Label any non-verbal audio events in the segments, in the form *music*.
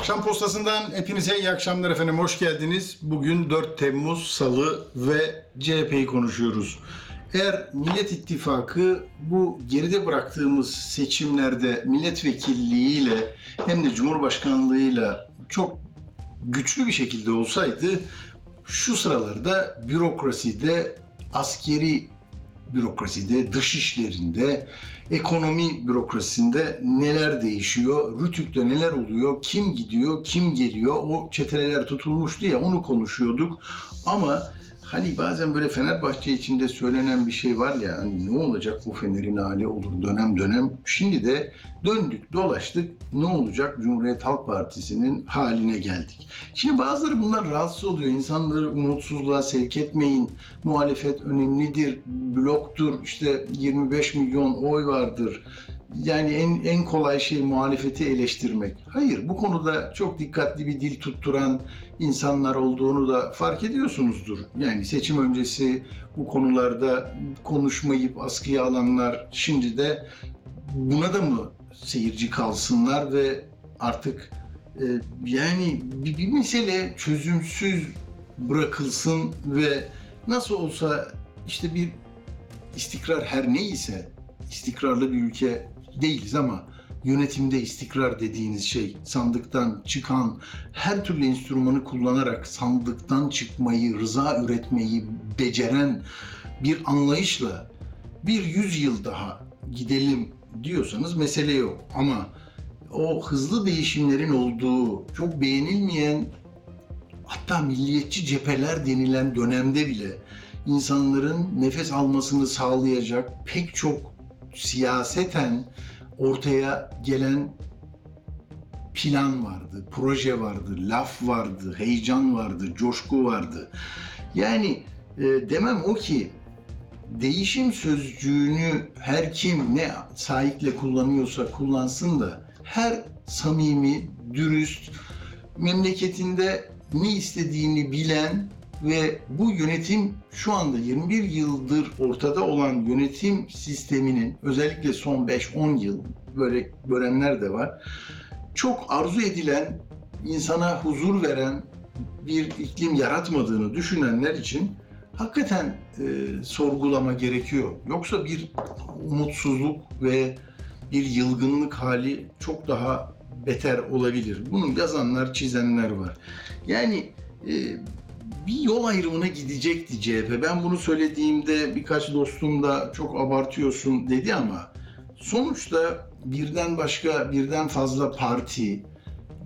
Akşam postasından hepinize iyi akşamlar efendim. Hoş geldiniz. Bugün 4 Temmuz Salı ve CHP'yi konuşuyoruz. Eğer Millet İttifakı bu geride bıraktığımız seçimlerde milletvekilliğiyle hem de cumhurbaşkanlığıyla çok güçlü bir şekilde olsaydı şu sıralarda bürokraside askeri bürokraside, dış işlerinde, ekonomi bürokrasisinde neler değişiyor, Rütük'te neler oluyor, kim gidiyor, kim geliyor, o çeteleler tutulmuştu ya onu konuşuyorduk. Ama hani bazen böyle Fenerbahçe içinde söylenen bir şey var ya hani ne olacak bu Fener'in hali olur dönem dönem. Şimdi de döndük dolaştık ne olacak Cumhuriyet Halk Partisi'nin haline geldik. Şimdi bazıları bunlar rahatsız oluyor. İnsanları umutsuzluğa sevk etmeyin. Muhalefet önemlidir, bloktur, işte 25 milyon oy vardır. Yani en, en kolay şey muhalefeti eleştirmek. Hayır, bu konuda çok dikkatli bir dil tutturan insanlar olduğunu da fark ediyorsunuzdur. Yani seçim öncesi bu konularda konuşmayıp askıya alanlar şimdi de buna da mı seyirci kalsınlar ve artık e, yani bir, bir mesele çözümsüz bırakılsın ve nasıl olsa işte bir istikrar her neyse istikrarlı bir ülke değiliz ama yönetimde istikrar dediğiniz şey sandıktan çıkan her türlü enstrümanı kullanarak sandıktan çıkmayı, rıza üretmeyi beceren bir anlayışla bir yüzyıl daha gidelim diyorsanız mesele yok. Ama o hızlı değişimlerin olduğu, çok beğenilmeyen hatta milliyetçi cepheler denilen dönemde bile insanların nefes almasını sağlayacak pek çok siyaseten ortaya gelen plan vardı, proje vardı, laf vardı, heyecan vardı, coşku vardı. Yani e, demem o ki değişim sözcüğünü her kim ne sahikle kullanıyorsa kullansın da her samimi, dürüst, memleketinde ne istediğini bilen ve bu yönetim şu anda 21 yıldır ortada olan yönetim sisteminin özellikle son 5-10 yıl böyle görenler de var. Çok arzu edilen, insana huzur veren bir iklim yaratmadığını düşünenler için hakikaten e, sorgulama gerekiyor. Yoksa bir umutsuzluk ve bir yılgınlık hali çok daha beter olabilir. Bunu yazanlar, çizenler var. Yani e, bir yol ayrımına gidecekti CHP. Ben bunu söylediğimde birkaç dostum da çok abartıyorsun dedi ama sonuçta birden başka, birden fazla parti,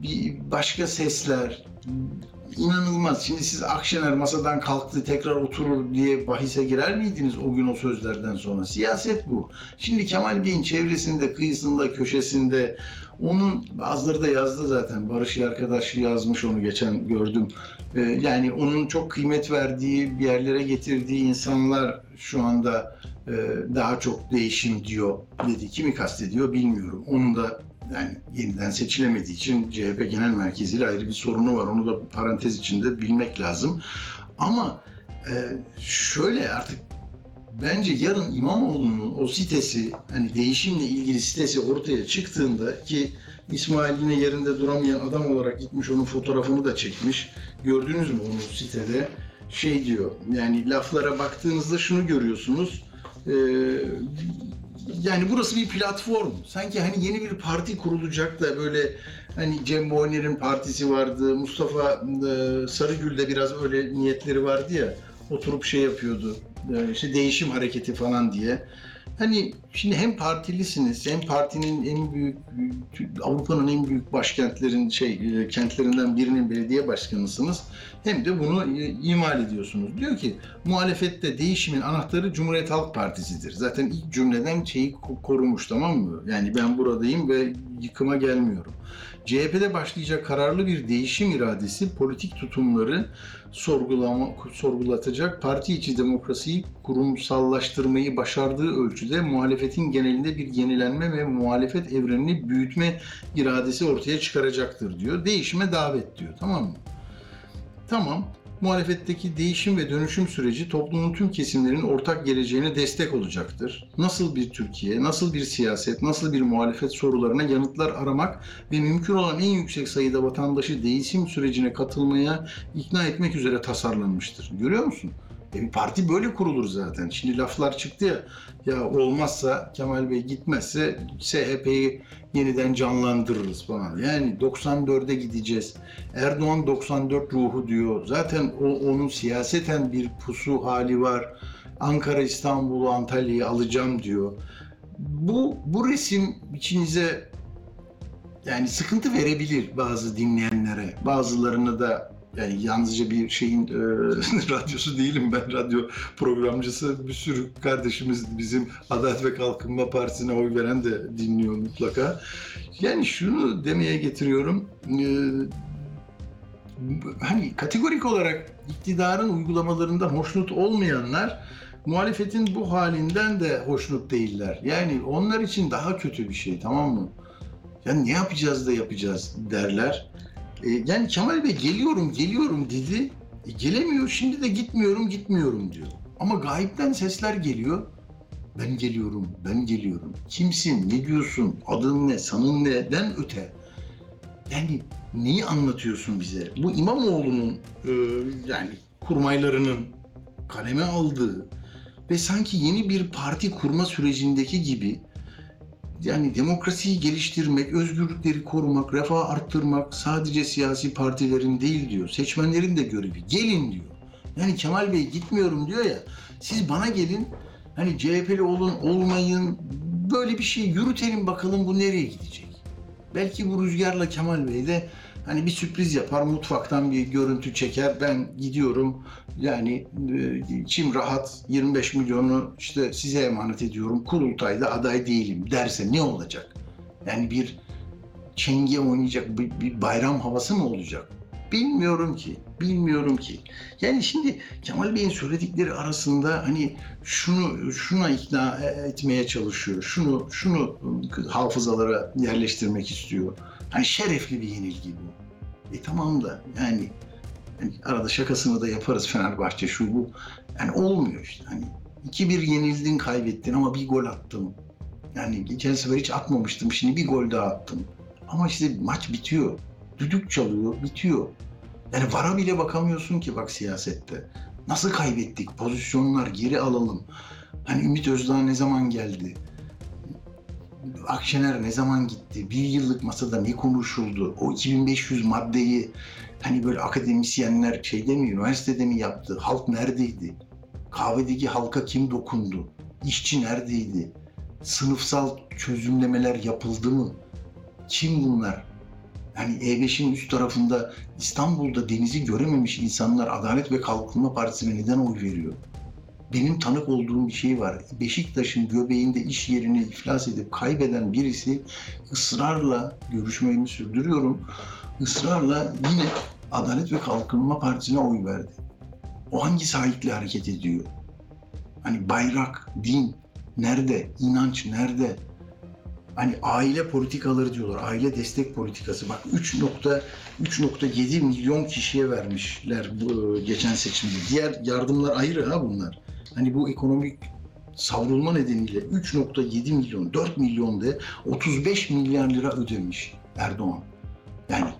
bir başka sesler, inanılmaz. Şimdi siz Akşener masadan kalktı tekrar oturur diye bahise girer miydiniz o gün o sözlerden sonra? Siyaset bu. Şimdi Kemal Bey'in çevresinde, kıyısında, köşesinde onun bazıları da yazdı zaten. Barış arkadaş yazmış onu geçen gördüm. Ee, yani onun çok kıymet verdiği, bir yerlere getirdiği insanlar şu anda e, daha çok değişim diyor dedi. Kimi kastediyor bilmiyorum. Onun da yani yeniden seçilemediği için CHP Genel Merkezi ile ayrı bir sorunu var. Onu da parantez içinde bilmek lazım. Ama e, şöyle artık bence yarın İmamoğlu'nun o sitesi hani değişimle ilgili sitesi ortaya çıktığında ki İsmail yine yerinde duramayan adam olarak gitmiş onun fotoğrafını da çekmiş. Gördünüz mü onu sitede? Şey diyor yani laflara baktığınızda şunu görüyorsunuz. Ee, yani burası bir platform. Sanki hani yeni bir parti kurulacak da böyle hani Cem Boyner'in partisi vardı. Mustafa e, Sarıgül'de biraz öyle niyetleri vardı ya. Oturup şey yapıyordu. E, işte değişim hareketi falan diye. Hani şimdi hem partilisiniz hem partinin en büyük Avrupa'nın en büyük başkentlerin şey e, kentlerinden birinin belediye başkanısınız. Hem de bunu imal ediyorsunuz. Diyor ki muhalefette değişimin anahtarı Cumhuriyet Halk Partisi'dir. Zaten ilk cümleden şeyi korumuş tamam mı? Yani ben buradayım ve yıkıma gelmiyorum. CHP'de başlayacak kararlı bir değişim iradesi politik tutumları sorgulama, sorgulatacak parti içi demokrasiyi kurumsallaştırmayı başardığı ölçüde muhalefetin genelinde bir yenilenme ve muhalefet evrenini büyütme iradesi ortaya çıkaracaktır diyor. Değişime davet diyor tamam mı? Tamam muhalefetteki değişim ve dönüşüm süreci toplumun tüm kesimlerinin ortak geleceğine destek olacaktır. Nasıl bir Türkiye, nasıl bir siyaset, nasıl bir muhalefet sorularına yanıtlar aramak ve mümkün olan en yüksek sayıda vatandaşı değişim sürecine katılmaya ikna etmek üzere tasarlanmıştır. Görüyor musun? E bir parti böyle kurulur zaten. Şimdi laflar çıktı ya, ya olmazsa Kemal Bey gitmezse SHP'yi yeniden canlandırırız falan. Yani 94'e gideceğiz. Erdoğan 94 ruhu diyor. Zaten o, onun siyaseten bir pusu hali var. Ankara, İstanbul'u, Antalya'yı alacağım diyor. Bu, bu resim içinize yani sıkıntı verebilir bazı dinleyenlere. Bazılarını da yani yalnızca bir şeyin e, *laughs* radyosu değilim ben radyo programcısı bir sürü kardeşimiz bizim Adalet ve Kalkınma Partisi'ne oy veren de dinliyor mutlaka. Yani şunu demeye getiriyorum. E, hani kategorik olarak iktidarın uygulamalarında hoşnut olmayanlar muhalefetin bu halinden de hoşnut değiller. Yani onlar için daha kötü bir şey tamam mı? Yani ne yapacağız da yapacağız derler. E, yani Kemal Bey geliyorum geliyorum dedi. E, gelemiyor şimdi de gitmiyorum gitmiyorum diyor. Ama gayipten sesler geliyor. Ben geliyorum, ben geliyorum. Kimsin, ne diyorsun, adın ne, sanın neden öte. Yani neyi anlatıyorsun bize? Bu İmamoğlu'nun e, yani kurmaylarının kaleme aldığı ve sanki yeni bir parti kurma sürecindeki gibi yani demokrasiyi geliştirmek, özgürlükleri korumak, refah arttırmak sadece siyasi partilerin değil diyor. Seçmenlerin de görevi. Gelin diyor. Yani Kemal Bey gitmiyorum diyor ya. Siz bana gelin. Hani CHP'li olun, olmayın. Böyle bir şey yürütelim bakalım bu nereye gidecek. Belki bu rüzgarla Kemal Bey de hani bir sürpriz yapar, mutfaktan bir görüntü çeker. Ben gidiyorum yani e, içim rahat 25 milyonu işte size emanet ediyorum. Kurultayda aday değilim derse ne olacak? Yani bir çenge oynayacak bir, bir bayram havası mı olacak? Bilmiyorum ki. Bilmiyorum ki. Yani şimdi Kemal Bey'in söyledikleri arasında hani şunu şuna ikna etmeye çalışıyor. Şunu şunu hafızalara yerleştirmek istiyor. Hani şerefli bir yenilgi bu. E tamam da yani, yani arada şakasını da yaparız Fenerbahçe şu bu. Yani olmuyor işte. Hani 2-1 yenildin kaybettin ama bir gol attım. Yani geçen sefer hiç atmamıştım. Şimdi bir gol daha attım. Ama işte maç bitiyor. Düdük çalıyor, bitiyor. Yani vara bile bakamıyorsun ki bak siyasette. Nasıl kaybettik? Pozisyonlar geri alalım. Hani Ümit Özdağ ne zaman geldi? Akşener ne zaman gitti? Bir yıllık masada ne konuşuldu? O 2500 maddeyi hani böyle akademisyenler şeyde mi, üniversitede mi yaptı? Halk neredeydi? Kahvedeki halka kim dokundu? İşçi neredeydi? Sınıfsal çözümlemeler yapıldı mı? Kim bunlar? Yani E5'in üst tarafında İstanbul'da denizi görememiş insanlar Adalet ve Kalkınma Partisi'ne neden oy veriyor? Benim tanık olduğum bir şey var. Beşiktaş'ın göbeğinde iş yerini iflas edip kaybeden birisi ısrarla görüşmemi sürdürüyorum. ısrarla yine Adalet ve Kalkınma Partisi'ne oy verdi. O hangi sahipli hareket ediyor? Hani bayrak, din nerede? İnanç nerede? Hani aile politikaları diyorlar. Aile destek politikası. Bak 3.3.7 milyon kişiye vermişler bu geçen seçimde. Diğer yardımlar ayrı ha bunlar. Hani bu ekonomik savrulma nedeniyle 3.7 milyon, 4 milyon de 35 milyar lira ödemiş Erdoğan. Yani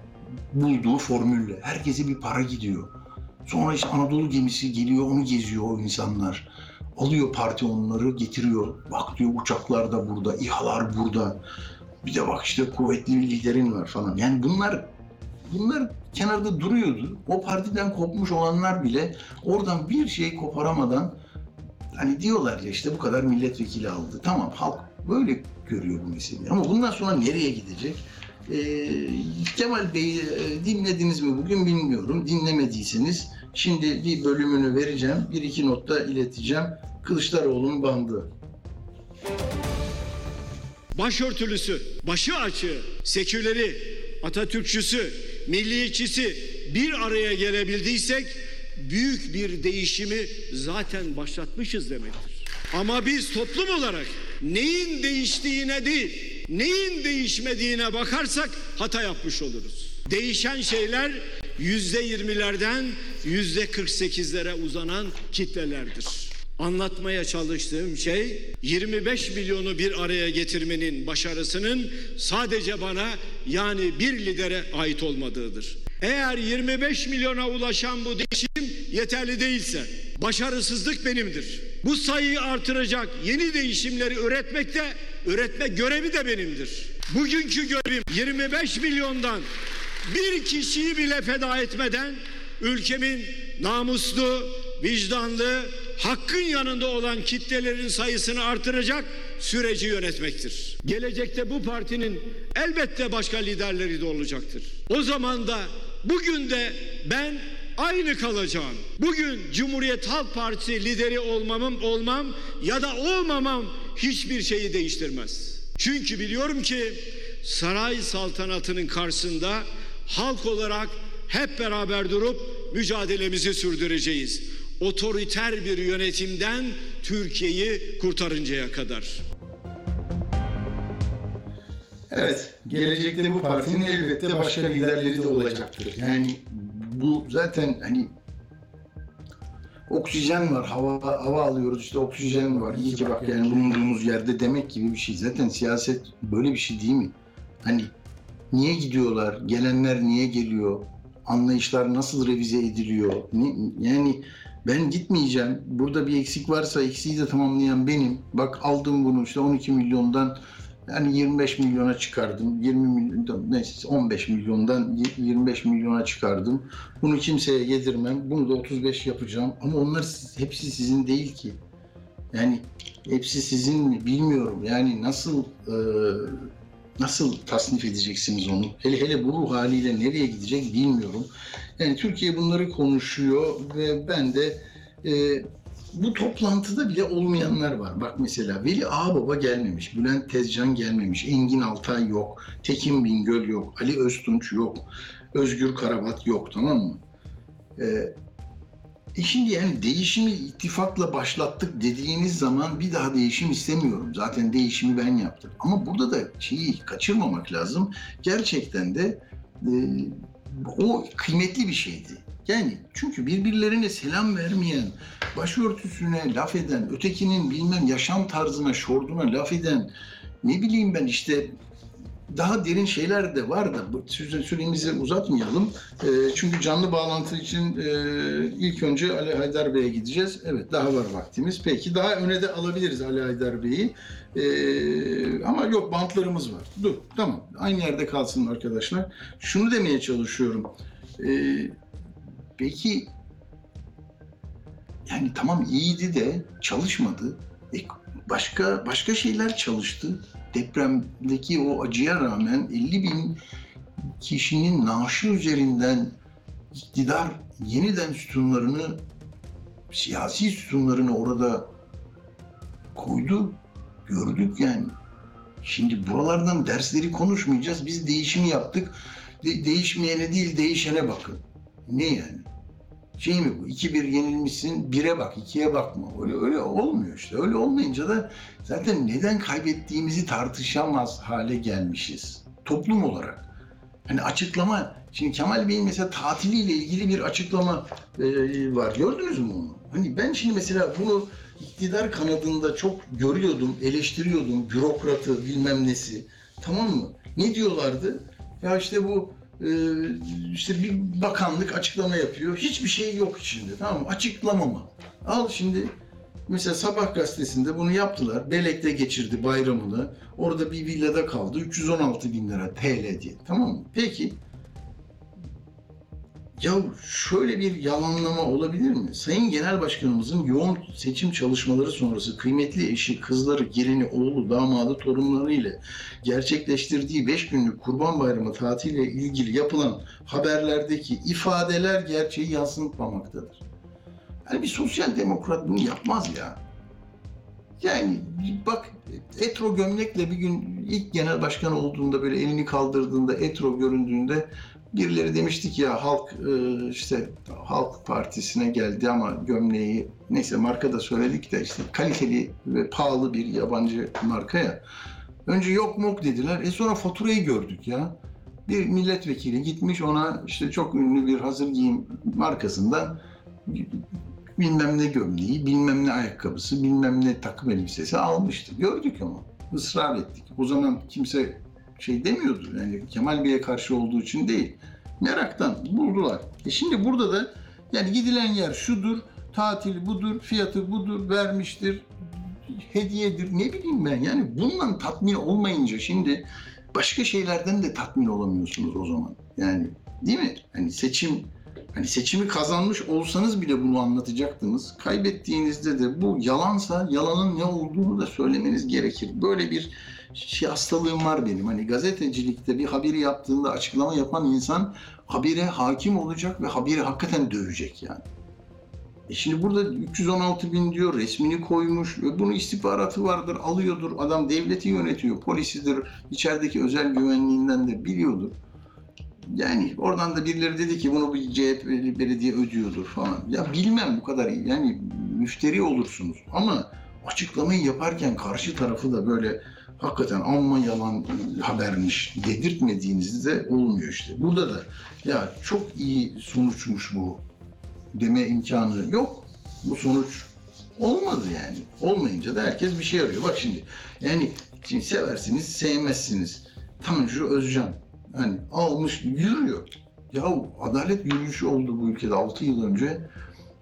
bulduğu formülle. Herkese bir para gidiyor. Sonra işte Anadolu gemisi geliyor, onu geziyor o insanlar. Alıyor parti onları getiriyor. Bak diyor uçaklar da burada, İHA'lar burada. Bir de bak işte kuvvetli bir liderin var falan. Yani bunlar bunlar kenarda duruyordu. O partiden kopmuş olanlar bile oradan bir şey koparamadan hani diyorlar ya işte bu kadar milletvekili aldı. Tamam halk böyle görüyor bu meseleyi. Ama bundan sonra nereye gidecek? Ee, Kemal Bey'i e, dinlediniz mi bugün bilmiyorum. Dinlemediyseniz şimdi bir bölümünü vereceğim. Bir iki notta ileteceğim. Kılıçdaroğlu'nun bandı. Başörtülüsü, başı açığı, seküleri, Atatürkçüsü, milliyetçisi bir araya gelebildiysek büyük bir değişimi zaten başlatmışız demektir. Ama biz toplum olarak neyin değiştiğine değil, neyin değişmediğine bakarsak hata yapmış oluruz. Değişen şeyler yüzde yirmilerden yüzde kırk sekizlere uzanan kitlelerdir. Anlatmaya çalıştığım şey 25 milyonu bir araya getirmenin başarısının sadece bana yani bir lidere ait olmadığıdır. Eğer 25 milyona ulaşan bu değişim yeterli değilse başarısızlık benimdir. Bu sayıyı artıracak yeni değişimleri üretmekte üretme görevi de benimdir. Bugünkü görevim 25 milyondan bir kişiyi bile feda etmeden ülkemin namuslu, vicdanlı, hakkın yanında olan kitlelerin sayısını artıracak süreci yönetmektir. Gelecekte bu partinin elbette başka liderleri de olacaktır. O zaman da bugün de ben aynı kalacağım. Bugün Cumhuriyet Halk Partisi lideri olmamım olmam ya da olmamam hiçbir şeyi değiştirmez. Çünkü biliyorum ki saray saltanatının karşısında halk olarak hep beraber durup mücadelemizi sürdüreceğiz. Otoriter bir yönetimden Türkiye'yi kurtarıncaya kadar. Evet, gelecekte bu partinin elbette başka liderleri de olacaktır. Yani bu zaten hani oksijen var, hava hava alıyoruz işte oksijen var. İyi ki bak yani bulunduğumuz yerde demek gibi bir şey. Zaten siyaset böyle bir şey değil mi? Hani niye gidiyorlar? Gelenler niye geliyor? Anlayışlar nasıl revize ediliyor? Ni- Yani ben gitmeyeceğim. Burada bir eksik varsa eksiği de tamamlayan benim. Bak aldım bunu işte 12 milyondan yani 25 milyona çıkardım. 20 milyon neyse 15 milyondan y- 25 milyona çıkardım. Bunu kimseye yedirmem. Bunu da 35 yapacağım. Ama onlar hepsi sizin değil ki. Yani hepsi sizin mi bilmiyorum. Yani nasıl e, nasıl tasnif edeceksiniz onu? Hele hele bu ruh haliyle nereye gidecek bilmiyorum. Yani Türkiye bunları konuşuyor ve ben de e, bu toplantıda bile olmayanlar var. Bak mesela Veli Ağbaba gelmemiş, Bülent Tezcan gelmemiş, Engin Altay yok, Tekin Bingöl yok, Ali Öztunç yok, Özgür Karabat yok tamam mı? Ee, e şimdi yani değişimi ittifakla başlattık dediğiniz zaman bir daha değişim istemiyorum. Zaten değişimi ben yaptım. Ama burada da şeyi kaçırmamak lazım. Gerçekten de e, o kıymetli bir şeydi. Yani çünkü birbirlerine selam vermeyen, başörtüsüne laf eden, ötekinin bilmem yaşam tarzına, şorduna laf eden, ne bileyim ben işte daha derin şeyler de var da süremizi uzatmayalım. Ee, çünkü canlı bağlantı için e, ilk önce Ali Haydar Bey'e gideceğiz. Evet daha var vaktimiz. Peki daha öne de alabiliriz Ali Haydar Bey'i. Ee, ama yok bantlarımız var. Dur tamam aynı yerde kalsın arkadaşlar. Şunu demeye çalışıyorum. Ee, peki yani tamam iyiydi de çalışmadı. E, başka başka şeyler çalıştı. Depremdeki o acıya rağmen 50 bin kişinin naaşı üzerinden iktidar yeniden sütunlarını siyasi sütunlarını orada koydu. Gördük yani. Şimdi buralardan dersleri konuşmayacağız. Biz değişimi yaptık. De- değişmeyene değil değişene bakın. Ne yani? Şey mi bu? 2-1 yenilmişsin, 1'e bak, 2'ye bakma. Öyle öyle olmuyor işte. Öyle olmayınca da zaten neden kaybettiğimizi tartışamaz hale gelmişiz. Toplum olarak. Hani açıklama, şimdi Kemal Bey'in mesela tatiliyle ilgili bir açıklama e, var. Gördünüz mü onu? Hani ben şimdi mesela bunu iktidar kanadında çok görüyordum, eleştiriyordum. Bürokratı, bilmem nesi. Tamam mı? Ne diyorlardı? Ya işte bu işte bir bakanlık açıklama yapıyor. Hiçbir şey yok içinde. Tamam mı? Açıklama mı? Al şimdi mesela Sabah gazetesinde bunu yaptılar. Belek'te geçirdi bayramını. Orada bir villada kaldı. 316 bin lira TL diye. Tamam mı? Peki. Ya şöyle bir yalanlama olabilir mi? Sayın Genel Başkanımızın yoğun seçim çalışmaları sonrası kıymetli eşi, kızları, gelini, oğlu, damadı, torunları ile gerçekleştirdiği 5 günlük Kurban Bayramı tatiliyle ilgili yapılan haberlerdeki ifadeler gerçeği yansıtmamaktadır. Yani bir sosyal demokrat bunu yapmaz ya. Yani bak etro gömlekle bir gün ilk genel başkan olduğunda böyle elini kaldırdığında etro göründüğünde birileri demiştik ya halk e, işte Halk Partisi'ne geldi ama gömleği neyse marka da söyledik de işte kaliteli ve pahalı bir yabancı marka ya. Önce yok mok dediler. E sonra faturayı gördük ya. Bir milletvekili gitmiş ona işte çok ünlü bir hazır giyim markasından bilmem ne gömleği, bilmem ne ayakkabısı, bilmem ne takım elbisesi almıştı. Gördük ama ısrar ettik. O zaman kimse şey demiyordu yani Kemal Bey'e karşı olduğu için değil. Meraktan buldular. E şimdi burada da yani gidilen yer şudur, tatil budur, fiyatı budur, vermiştir, hediyedir ne bileyim ben. Yani bundan tatmin olmayınca şimdi başka şeylerden de tatmin olamıyorsunuz o zaman. Yani değil mi? Hani seçim Hani seçimi kazanmış olsanız bile bunu anlatacaktınız. Kaybettiğinizde de bu yalansa yalanın ne olduğunu da söylemeniz gerekir. Böyle bir şey hastalığım var benim. Hani gazetecilikte bir haberi yaptığında açıklama yapan insan habire hakim olacak ve haberi hakikaten dövecek yani. E şimdi burada 316 bin diyor, resmini koymuş ve bunun istihbaratı vardır, alıyordur. Adam devleti yönetiyor, polisidir, içerideki özel güvenliğinden de biliyordur. Yani oradan da birileri dedi ki bunu bir CHP'li belediye ödüyordur falan. Ya bilmem bu kadar iyi. Yani müşteri olursunuz ama açıklamayı yaparken karşı tarafı da böyle hakikaten amma yalan habermiş dedirtmediğinizde olmuyor işte. Burada da ya çok iyi sonuçmuş bu deme imkanı yok. Bu sonuç olmadı yani. Olmayınca da herkes bir şey arıyor. Bak şimdi yani şimdi seversiniz, sevmezsiniz. Tanju Özcan hani almış yürüyor. Ya adalet yürüyüşü oldu bu ülkede 6 yıl önce.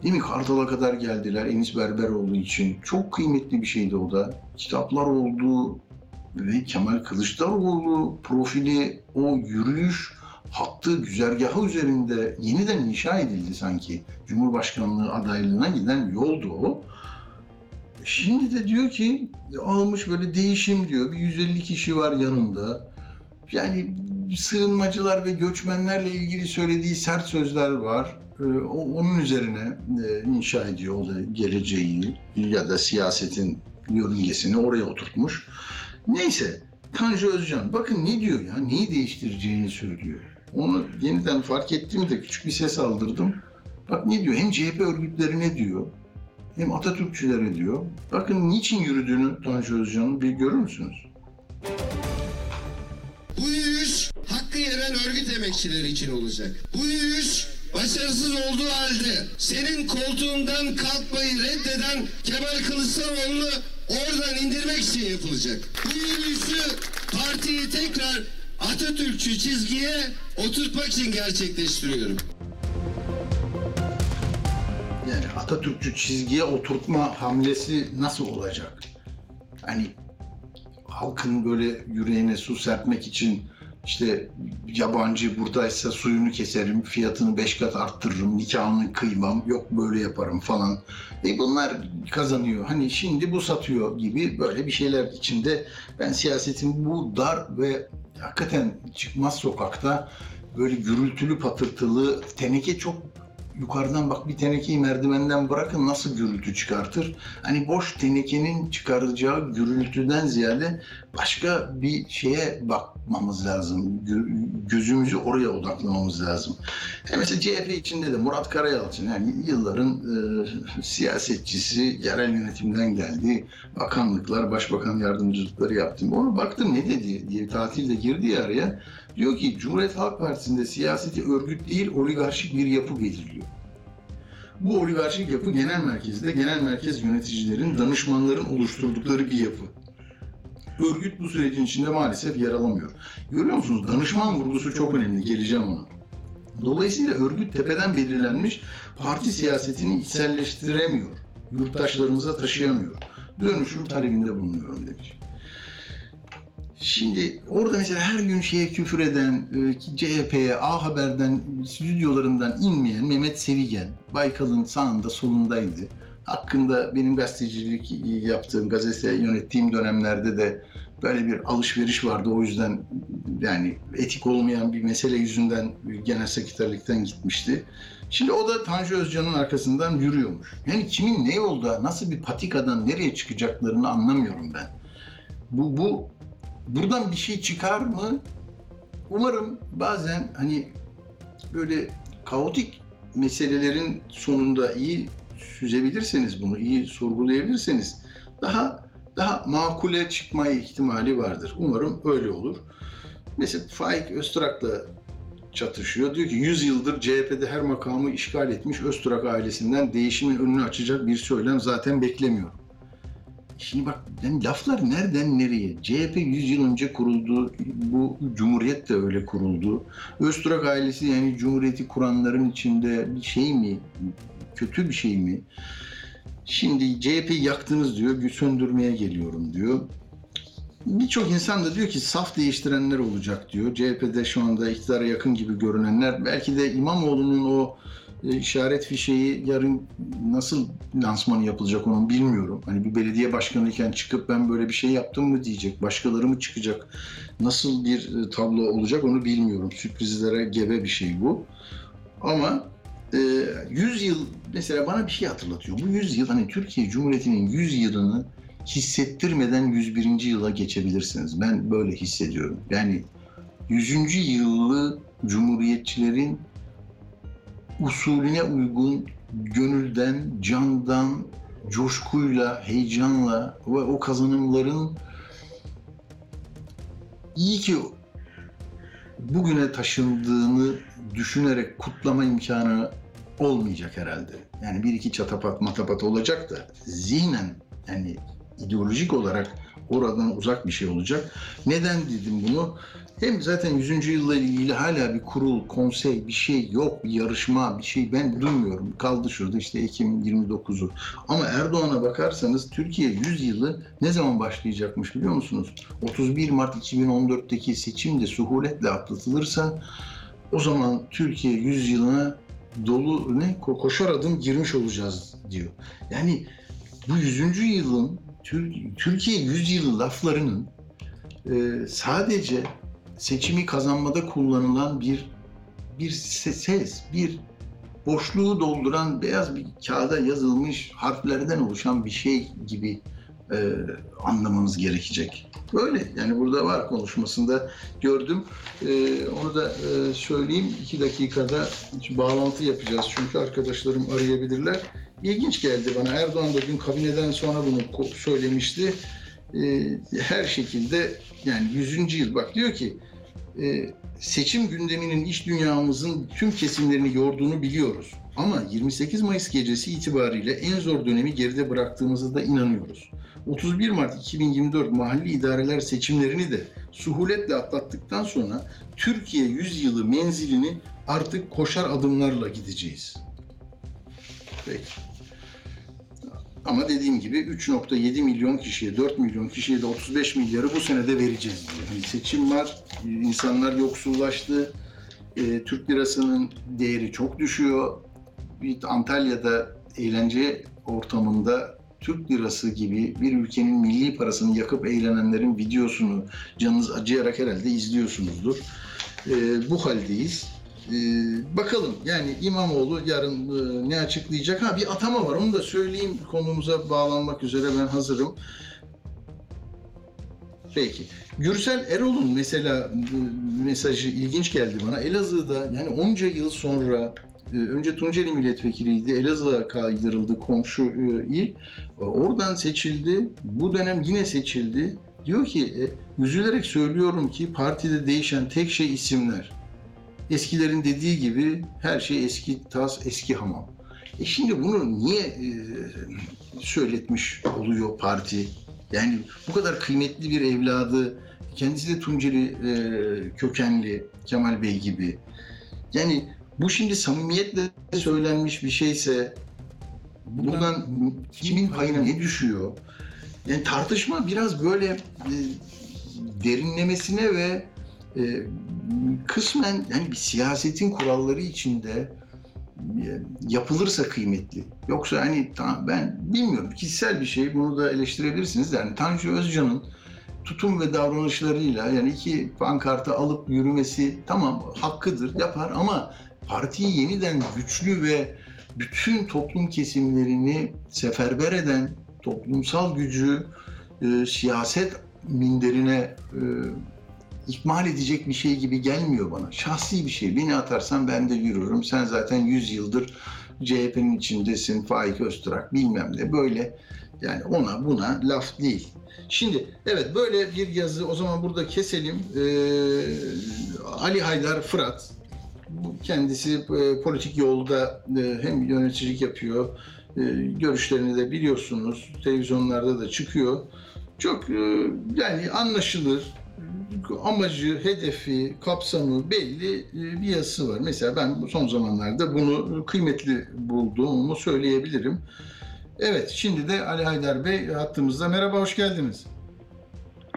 Değil mi? Kartal'a kadar geldiler Enis Berber olduğu için. Çok kıymetli bir şeydi o da. Kitaplar oldu ve Kemal Kılıçdaroğlu profili, o yürüyüş hattı, güzergahı üzerinde yeniden inşa edildi sanki. Cumhurbaşkanlığı adaylığına giden yoldu o. Şimdi de diyor ki almış böyle değişim diyor. Bir 150 kişi var yanında. Yani sığınmacılar ve göçmenlerle ilgili söylediği sert sözler var. Ee, Onun üzerine e, inşa ediyor o da geleceği ya da siyasetin yörüngesini oraya oturtmuş. Neyse Tanju Özcan bakın ne diyor ya neyi değiştireceğini söylüyor. Onu yeniden fark ettiğimde küçük bir ses aldırdım. Bak ne diyor hem CHP örgütlerine diyor hem Atatürkçülere diyor. Bakın niçin yürüdüğünü Tanju Özcan'ın bir görür müsünüz? Bu yürüyüş hakkı yenen örgüt emekçileri için olacak. Bu yürüyüş başarısız olduğu halde senin koltuğundan kalkmayı reddeden Kemal Kılıçdaroğlu'nu oradan indirmek için yapılacak. Bu yürüyüşü partiyi tekrar Atatürkçü çizgiye oturtmak için gerçekleştiriyorum. Yani Atatürkçü çizgiye oturtma hamlesi nasıl olacak? Hani halkın böyle yüreğine su serpmek için işte yabancı buradaysa suyunu keserim, fiyatını beş kat arttırırım, nikahını kıymam, yok böyle yaparım falan. E bunlar kazanıyor. Hani şimdi bu satıyor gibi böyle bir şeyler içinde ben siyasetin bu dar ve hakikaten çıkmaz sokakta böyle gürültülü patırtılı teneke çok yukarıdan bak bir tenekeyi merdivenden bırakın nasıl gürültü çıkartır. Hani boş tenekenin çıkaracağı gürültüden ziyade başka bir şeye bakmamız lazım. Gö- Gözümüzü oraya odaklamamız lazım. E mesela CHP içinde de Murat Karayalçın yani yılların e, siyasetçisi, yerel yönetimden geldi. Bakanlıklar, başbakan yardımcılıkları yaptım. Ona baktım ne dedi diye tatilde girdi ya araya. Diyor ki Cumhuriyet Halk Partisi'nde siyaseti örgüt değil oligarşik bir yapı belirliyor. Bu oligarşik yapı genel merkezde genel merkez yöneticilerin, danışmanların oluşturdukları bir yapı. Örgüt bu sürecin içinde maalesef yer alamıyor. Görüyor musunuz? Danışman vurgusu çok önemli. Geleceğim ona. Dolayısıyla örgüt tepeden belirlenmiş parti siyasetini içselleştiremiyor. Yurttaşlarımıza taşıyamıyor. Dönüşüm talebinde bulunuyorum demiş. Şimdi orada mesela her gün şeye küfür eden, e, CHP'ye, A Haber'den, stüdyolarından inmeyen Mehmet Sevigen, Baykal'ın sağında solundaydı. Hakkında benim gazetecilik yaptığım, gazete yönettiğim dönemlerde de böyle bir alışveriş vardı. O yüzden yani etik olmayan bir mesele yüzünden genel sekreterlikten gitmişti. Şimdi o da Tanju Özcan'ın arkasından yürüyormuş. Yani kimin ne yolda, nasıl bir patikadan nereye çıkacaklarını anlamıyorum ben. Bu, bu buradan bir şey çıkar mı? Umarım bazen hani böyle kaotik meselelerin sonunda iyi süzebilirseniz bunu, iyi sorgulayabilirseniz daha daha makule çıkma ihtimali vardır. Umarım öyle olur. Mesela Faik Öztrak'la çatışıyor. Diyor ki 100 yıldır CHP'de her makamı işgal etmiş Öztrak ailesinden değişimin önünü açacak bir söylem zaten beklemiyorum. Şimdi bak yani laflar nereden nereye? CHP 100 yıl önce kuruldu. Bu Cumhuriyet de öyle kuruldu. Öztürk ailesi yani Cumhuriyeti kuranların içinde bir şey mi? Kötü bir şey mi? Şimdi CHP'yi yaktınız diyor, söndürmeye geliyorum diyor. Birçok insan da diyor ki saf değiştirenler olacak diyor. CHP'de şu anda iktidara yakın gibi görünenler. Belki de İmamoğlu'nun o işaret fişeği yarın nasıl lansmanı yapılacak onu bilmiyorum. Hani bir belediye başkanıyken çıkıp ben böyle bir şey yaptım mı diyecek. Başkaları mı çıkacak? Nasıl bir e, tablo olacak onu bilmiyorum. Sürprizlere gebe bir şey bu. Ama e, 100 yıl mesela bana bir şey hatırlatıyor. Bu 100 yıl hani Türkiye Cumhuriyeti'nin 100 yılını hissettirmeden 101. yıla geçebilirsiniz. Ben böyle hissediyorum. Yani 100. yılı Cumhuriyetçilerin usulüne uygun gönülden, candan, coşkuyla, heyecanla ve o kazanımların iyi ki bugüne taşındığını düşünerek kutlama imkanı olmayacak herhalde. Yani bir iki çatapat matapat olacak da zihnen yani ideolojik olarak oradan uzak bir şey olacak. Neden dedim bunu? Hem zaten 100. yılla ilgili hala bir kurul, konsey, bir şey yok, bir yarışma, bir şey ben duymuyorum. Kaldı şurada işte Ekim 29'u. Ama Erdoğan'a bakarsanız Türkiye 100 yılı ne zaman başlayacakmış biliyor musunuz? 31 Mart 2014'teki seçim de suhuletle atlatılırsa o zaman Türkiye 100 yılına dolu ne koşar adım girmiş olacağız diyor. Yani bu 100. yılın Türkiye 100 yılı laflarının e, sadece seçimi kazanmada kullanılan bir bir ses, bir boşluğu dolduran beyaz bir kağıda yazılmış harflerden oluşan bir şey gibi e, anlamamız gerekecek. Böyle yani burada var konuşmasında gördüm. E, onu da e, söyleyeyim. iki dakikada bağlantı yapacağız çünkü arkadaşlarım arayabilirler. İlginç geldi bana. Erdoğan da dün kabineden sonra bunu söylemişti. E, her şekilde yani 100. yıl bak diyor ki seçim gündeminin iş dünyamızın tüm kesimlerini yorduğunu biliyoruz. Ama 28 Mayıs gecesi itibariyle en zor dönemi geride bıraktığımıza da inanıyoruz. 31 Mart 2024 mahalli idareler seçimlerini de suhuletle atlattıktan sonra Türkiye 100 yılı menzilini artık koşar adımlarla gideceğiz. Peki. Ama dediğim gibi 3.7 milyon kişiye, 4 milyon kişiye de 35 milyarı bu senede vereceğiz diyor. Yani seçim var, insanlar yoksullaştı, e, Türk lirasının değeri çok düşüyor. Bir Antalya'da eğlence ortamında Türk lirası gibi bir ülkenin milli parasını yakıp eğlenenlerin videosunu canınız acıyarak herhalde izliyorsunuzdur. E, bu haldeyiz. Ee, bakalım yani İmamoğlu yarın e, ne açıklayacak? Ha bir atama var onu da söyleyeyim konumuza bağlanmak üzere ben hazırım. Peki. Gürsel Erol'un mesela mesajı ilginç geldi bana. Elazığ'da yani onca yıl sonra e, önce Tunceli milletvekiliydi. Elazığ'a kaydırıldı komşu e, il. Oradan seçildi. Bu dönem yine seçildi. Diyor ki üzülerek söylüyorum ki partide değişen tek şey isimler. Eskilerin dediği gibi her şey eski tas, eski hamam. E şimdi bunu niye e, söyletmiş oluyor parti? Yani bu kadar kıymetli bir evladı, kendisi de Tunceli e, kökenli Kemal Bey gibi. Yani bu şimdi samimiyetle söylenmiş bir şeyse buradan kimin payına ne düşüyor? Yani tartışma biraz böyle e, derinlemesine ve e, kısmen yani bir siyasetin kuralları içinde e, yapılırsa kıymetli. Yoksa hani tamam ben bilmiyorum kişisel bir şey bunu da eleştirebilirsiniz. Yani Tanju Özcan'ın tutum ve davranışlarıyla yani iki pankartı alıp yürümesi tamam hakkıdır yapar ama partiyi yeniden güçlü ve bütün toplum kesimlerini seferber eden toplumsal gücü e, siyaset minderine e, ikmal edecek bir şey gibi gelmiyor bana. Şahsi bir şey. Beni atarsan ben de yürüyorum. Sen zaten 100 yıldır CHP'nin içindesin. Faik Öztürk bilmem ne. Böyle yani ona buna laf değil. Şimdi evet böyle bir yazı o zaman burada keselim. Ee, Ali Haydar Fırat kendisi e, politik yolda e, hem yöneticilik yapıyor. E, görüşlerini de biliyorsunuz. Televizyonlarda da çıkıyor. Çok e, yani anlaşılır. Amacı, hedefi, kapsamı belli e, bir yazısı var. Mesela ben son zamanlarda bunu kıymetli bulduğumu söyleyebilirim. Evet, şimdi de Ali Haydar Bey hattımızda. Merhaba, hoş geldiniz.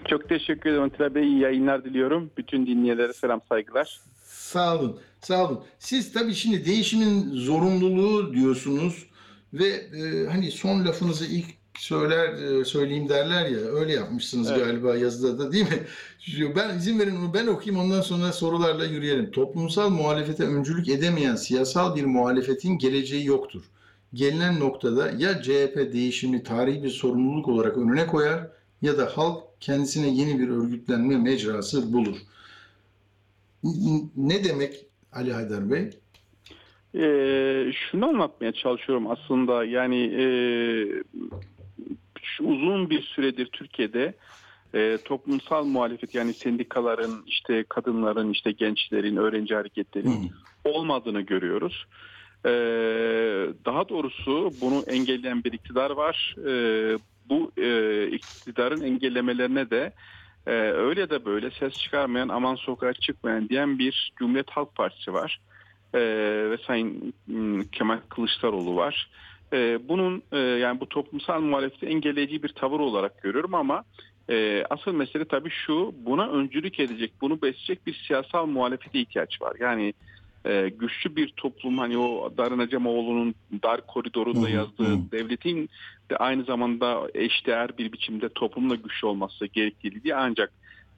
Çok teşekkür ederim Atilla Bey. İyi yayınlar diliyorum. Bütün dinleyenlere selam saygılar. Sağ olun, sağ olun. Siz tabii şimdi değişimin zorunluluğu diyorsunuz ve e, hani son lafınızı ilk söyler e, söyleyeyim derler ya öyle yapmışsınız Evet. galiba yazıda da değil mi? Ben izin verin onu ben okuyayım ondan sonra sorularla yürüyelim. Toplumsal muhalefete öncülük edemeyen siyasal bir muhalefetin geleceği yoktur. Gelinen noktada ya CHP değişimi tarihi bir sorumluluk olarak önüne koyar ya da halk kendisine yeni bir örgütlenme mecrası bulur. Ne demek Ali Haydar Bey? Ee, şunu anlatmaya çalışıyorum aslında yani e, uzun bir süredir Türkiye'de e, toplumsal muhalefet yani sendikaların işte kadınların işte gençlerin öğrenci hareketlerinin olmadığını görüyoruz. Ee, daha doğrusu bunu engelleyen bir iktidar var. Ee, bu e, iktidarın engellemelerine de e, öyle de böyle ses çıkarmayan aman sokağa çıkmayan diyen bir Cumhuriyet Halk Partisi var. Ee, ve Sayın m, Kemal Kılıçdaroğlu var. Ee, bunun e, yani bu toplumsal muhalefeti engelleyici bir tavır olarak görüyorum ama e, asıl mesele tabii şu buna öncülük edecek, bunu besleyecek bir siyasal muhalefete ihtiyaç var. Yani e, güçlü bir toplum hani o Darın Acemoğlu'nun dar koridorunda yazdığı devletin de aynı zamanda eşdeğer bir biçimde toplumla güçlü olması gerektiği diye ancak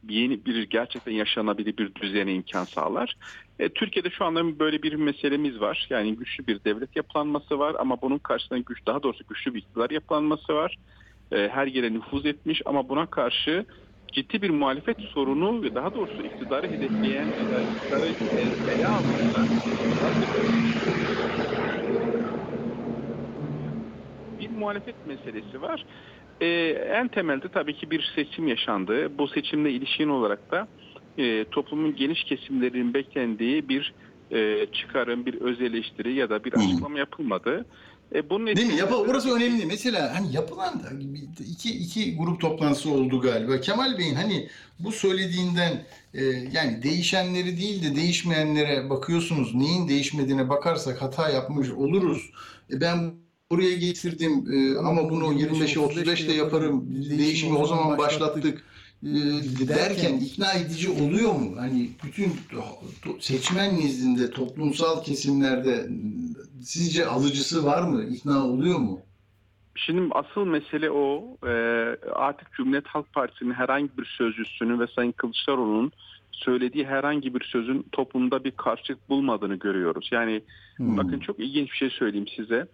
yeni bir gerçekten yaşanabilir bir düzene imkan sağlar. E, Türkiye'de şu anda böyle bir meselemiz var. Yani güçlü bir devlet yapılanması var ama bunun karşısında güç daha doğrusu güçlü bir iktidar yapılanması var. E, her yere nüfuz etmiş ama buna karşı ciddi bir muhalefet sorunu ve daha doğrusu iktidarı hedefleyen da iktidarı e, ele aldığında bir muhalefet meselesi var. Ee, en temelde tabii ki bir seçim yaşandı. Bu seçimle ilişkin olarak da e, toplumun geniş kesimlerinin beklendiği bir e, çıkarım, bir öz eleştiri ya da bir açıklama yapılmadı. E, bunun Değil mi? neticesinde- Yap orası önemli. Mesela hani yapılan da iki, iki grup toplantısı oldu galiba. Kemal Bey'in hani bu söylediğinden e, yani değişenleri değil de değişmeyenlere bakıyorsunuz. Neyin değişmediğine bakarsak hata yapmış oluruz. E, ben buraya getirdim e, ama bunu 25'e 35'te yaparım. Değişimi o zaman başlattık e, derken ikna edici oluyor mu? Hani bütün seçmen nezdinde toplumsal kesimlerde sizce alıcısı var mı? İkna oluyor mu? Şimdi asıl mesele o. Ee, artık Cumhuriyet Halk Partisi'nin herhangi bir sözcüsünün ve Sayın Kılıçdaroğlu'nun söylediği herhangi bir sözün toplumda bir karşılık bulmadığını görüyoruz. Yani Hmm. bakın çok ilginç bir şey söyleyeyim size.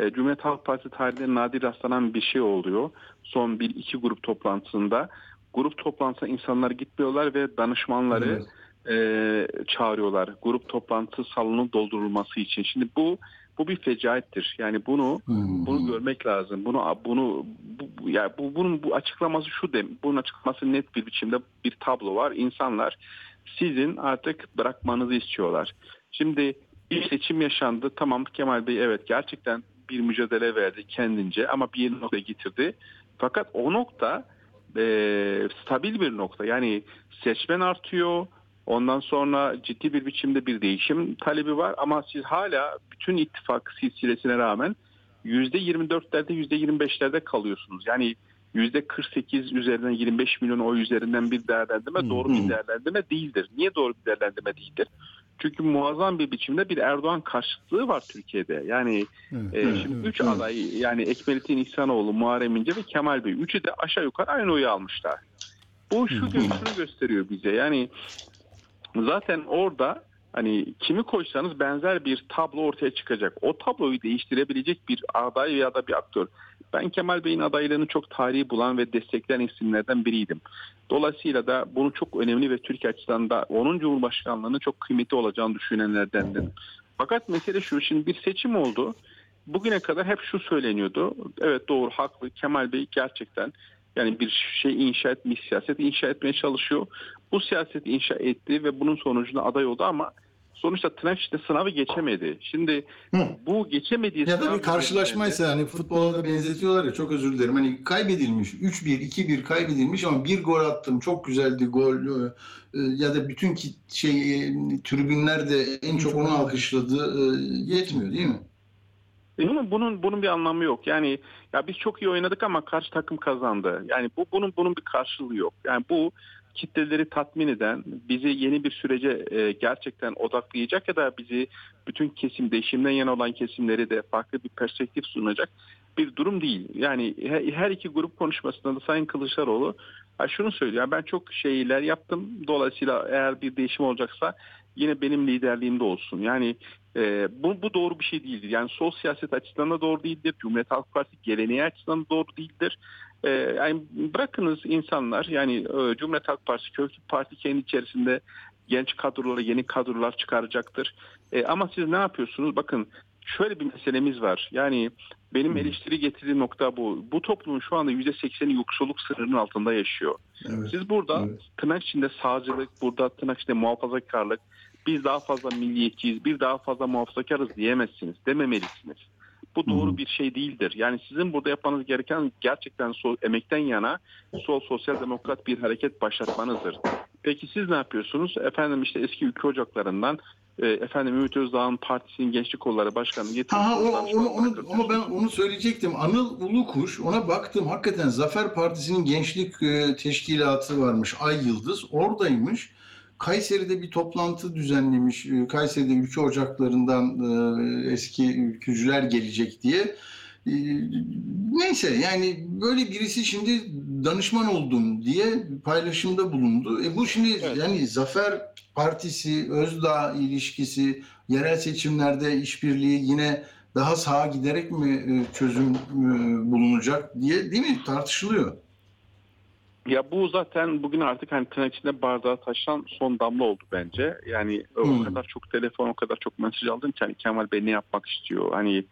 Ee, Cumhuriyet Halk Partisi tarihinde nadir rastlanan bir şey oluyor. Son bir iki grup toplantısında. Grup toplantısına insanlar gitmiyorlar ve danışmanları Evet. e, çağırıyorlar. Grup toplantısı salonu doldurulması için. Şimdi bu bu bir fecaittir. Yani bunu Hmm. bunu görmek lazım. Bunu bunu bu, bu- yani bu bunun bu açıklaması şu dem. Bunun açıklaması net bir biçimde bir tablo var. İnsanlar sizin artık bırakmanızı istiyorlar. Şimdi bir seçim yaşandı. Tamam Kemal Bey evet gerçekten bir mücadele verdi kendince ama bir noktaya getirdi. Fakat o nokta e, stabil bir nokta. Yani seçmen artıyor. Ondan sonra ciddi bir biçimde bir değişim talebi var ama siz hala bütün ittifak silsilesine rağmen %24'lerde %25'lerde kalıyorsunuz. Yani %48 üzerinden 25 milyon oy üzerinden bir değerlendirme doğru bir değerlendirme değildir. Niye doğru bir değerlendirme değildir? Çünkü muazzam bir biçimde bir Erdoğan karşıtlığı var Türkiye'de. Yani Evet, e, şimdi evet, üç evet. aday yani Ekmelettin İhsanoğlu, Muharrem İnce ve Kemal Bey. Üçü de aşağı yukarı aynı oyu almışlar. Bu şu şunu gösteriyor bize. Yani zaten orada Hani kimi koysanız benzer bir tablo ortaya çıkacak. O tabloyu değiştirebilecek bir aday veya da bir aktör. Ben Kemal Bey'in adaylığını çok tarihi bulan ve destekleyen isimlerden biriydim. Dolayısıyla da bunu çok önemli ve Türkiye açısından da onun Cumhurbaşkanlığının çok kıymetli olacağını düşünenlerdendim. Fakat mesele şu, şimdi bir seçim oldu. Bugüne kadar hep şu söyleniyordu. Evet doğru, haklı. Kemal Bey gerçekten yani bir şey inşa etmiş, siyaset inşa etmeye çalışıyor. Bu siyaseti inşa etti ve bunun sonucunda aday oldu ama sonuçta içinde sınavı geçemedi. Şimdi Hı. bu geçemediği Ya da bir karşılaşmaysa hani futbola da benzetiyorlar ya çok özür dilerim. Hani kaybedilmiş 3-1 2-1 kaybedilmiş ama bir gol attım çok güzeldi gol e, ya da bütün şey e, tribünler de en çok onu alkışladı e, yetmiyor değil mi? E, Bunun, bunun bunun bir anlamı yok. Yani ya biz çok iyi oynadık ama karşı takım kazandı. Yani bu bunun bunun bir karşılığı yok. Yani bu kitleleri tatmin eden, bizi yeni bir sürece e, gerçekten odaklayacak ya da bizi bütün kesim değişimden yana olan kesimleri de farklı bir perspektif sunacak bir durum değil. Yani her, iki grup konuşmasında da Sayın Kılıçdaroğlu şunu söylüyor. Ben çok şeyler yaptım. Dolayısıyla eğer bir değişim olacaksa yine benim liderliğimde olsun. Yani e, bu, bu doğru bir şey değildir. Yani sol siyaset açısından da doğru değildir. Cumhuriyet Halk Partisi geleneği açısından da doğru değildir. E, yani bırakınız insanlar yani e, Cumhuriyet Halk Partisi köklü parti kendi içerisinde genç kadrolara yeni kadrolar çıkaracaktır. E, ama siz ne yapıyorsunuz? Bakın şöyle bir meselemiz var. Yani benim eleştiri getirdiğim nokta bu. Bu toplumun şu anda %80'i yoksulluk sınırının altında yaşıyor. Evet. Siz burada Evet. tırnak içinde sağcılık, burada tırnak içinde muhafazakarlık, biz daha fazla milliyetçiyiz, bir daha fazla muhafazakarız diyemezsiniz, dememelisiniz. Bu doğru bir şey değildir. Yani sizin burada yapmanız gereken gerçekten sol, emekten yana sol sosyal demokrat bir hareket başlatmanızdır. Peki siz ne yapıyorsunuz? Efendim işte eski ülke ocaklarından e, efendim Ümit Özdağ'ın partisinin gençlik kolları başkanı getirip Aha, o, onu, onu, onu ben onu söyleyecektim. Anıl Ulukuş ona baktım hakikaten Zafer Partisi'nin gençlik e, teşkilatı varmış Ay Yıldız oradaymış. Kayseri'de bir toplantı düzenlemiş. E, Kayseri'de ülke ocaklarından e, eski ülkücüler gelecek diye. E, Neyse yani böyle birisi şimdi danışman oldum diye paylaşımda bulundu. E bu şimdi Evet. yani Zafer Partisi, Özdağ ilişkisi, yerel seçimlerde işbirliği yine daha sağa giderek mi çözüm bulunacak diye değil mi tartışılıyor. Ya bu zaten bugün artık hani tırnak içinde bardağa taşıran son damla oldu bence. Yani o Hmm. kadar çok telefon, o kadar çok mesaj aldım ki hani Kemal Bey ne yapmak istiyor? Hani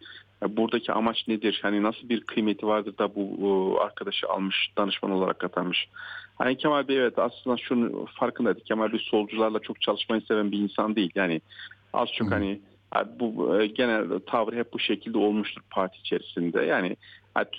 ya buradaki amaç nedir? Hani nasıl bir kıymeti vardır da bu o, arkadaşı almış, danışman olarak atanmış? Hani Kemal Bey evet aslında şunu farkındaydı. Kemal Bey solcularla çok çalışmayı seven bir insan değil. Yani az çok Hmm. hani bu e, genel tavır hep bu şekilde olmuştur parti içerisinde. Yani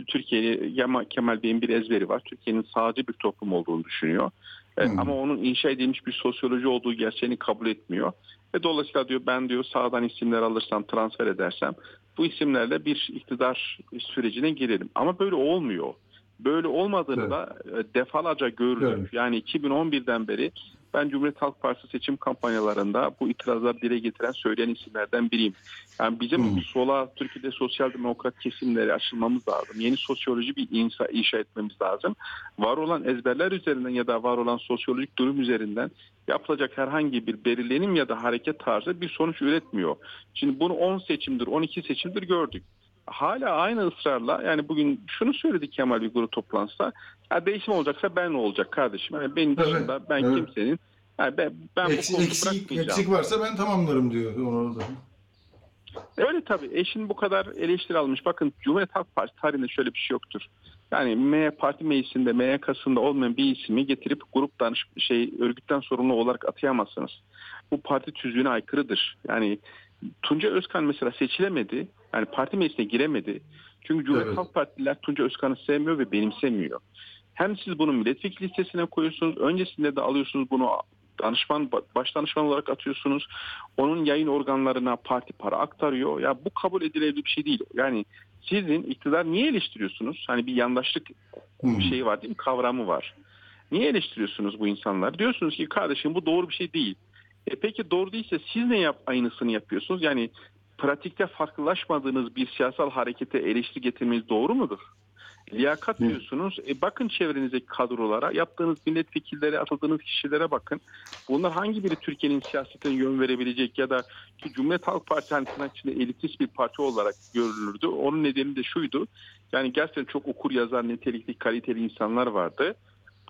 Türkiye'yi Kemal, Bey'in bir ezberi var. Türkiye'nin sağcı bir toplum olduğunu düşünüyor. E, Hmm. Ama onun inşa edilmiş bir sosyoloji olduğu gerçeğini kabul etmiyor. Ve dolayısıyla diyor ben diyor sağdan isimler alırsam transfer edersem bu isimlerle bir iktidar sürecine girelim. Ama böyle olmuyor. Böyle olmadığını Evet. da e, defalarca gördük. Evet. Yani 2011'den beri ben Cumhuriyet Halk Partisi seçim kampanyalarında bu itirazları dile getiren söyleyen isimlerden biriyim. Yani bizim Hı. sola Türkiye'de sosyal demokrat kesimleri açılmamız lazım. Yeni sosyoloji bir inşa, inşa etmemiz lazım. Var olan ezberler üzerinden ya da var olan sosyolojik durum üzerinden yapılacak herhangi bir belirlenim ya da hareket tarzı bir sonuç üretmiyor. Şimdi bunu 10 seçimdir, 12 seçimdir gördük. Hala aynı ısrarla yani bugün şunu söyledi Kemal bir grup toplantısında. Ya değişim olacaksa ben ne olacak kardeşim? Yani benim Evet, dışında ben evet. kimsenin yani ben, ben bu Eksik, konuyu eksik, bırakmayacağım. eksik varsa ben tamamlarım diyor onu da. Öyle tabii. Eşin bu kadar eleştiri almış. Bakın Cumhuriyet Halk Partisi tarihinde şöyle bir şey yoktur. Yani M parti meclisinde, MYK'sında olmayan bir ismi getirip grup danış şey örgütten sorumlu olarak atayamazsınız. Bu parti tüzüğüne aykırıdır. Yani Tunca Özkan mesela seçilemedi. Yani parti meclisine giremedi. Çünkü Cumhuriyet Evet. Halk Partililer Tunca Özkan'ı sevmiyor ve benimsemiyor. Hem siz bunu milletvekili listesine koyuyorsunuz, öncesinde de alıyorsunuz bunu danışman baş danışman olarak atıyorsunuz. Onun yayın organlarına parti para aktarıyor. Ya bu kabul edilebilir bir şey değil. Yani sizin iktidar niye eleştiriyorsunuz? Hani bir yandaşlık Hı. şeyi var değil mi? Kavramı var. Niye eleştiriyorsunuz bu insanlar? Diyorsunuz ki kardeşim bu doğru bir şey değil. E peki doğru değilse siz ne yap aynısını yapıyorsunuz? Yani pratikte farklılaşmadığınız bir siyasal harekete eleştiri getirmeniz doğru mudur? Liyakat Hı. diyorsunuz. E, bakın çevrenizdeki kadrolara, yaptığınız milletvekilleri, atadığınız kişilere bakın. Bunlar hangi biri Türkiye'nin siyasetine yön verebilecek ya da ki Cumhuriyet Halk Partisi hani tırnak içinde elitist bir parti olarak görülürdü. Onun nedeni de şuydu. Yani gerçekten çok okur yazar, nitelikli, kaliteli insanlar vardı.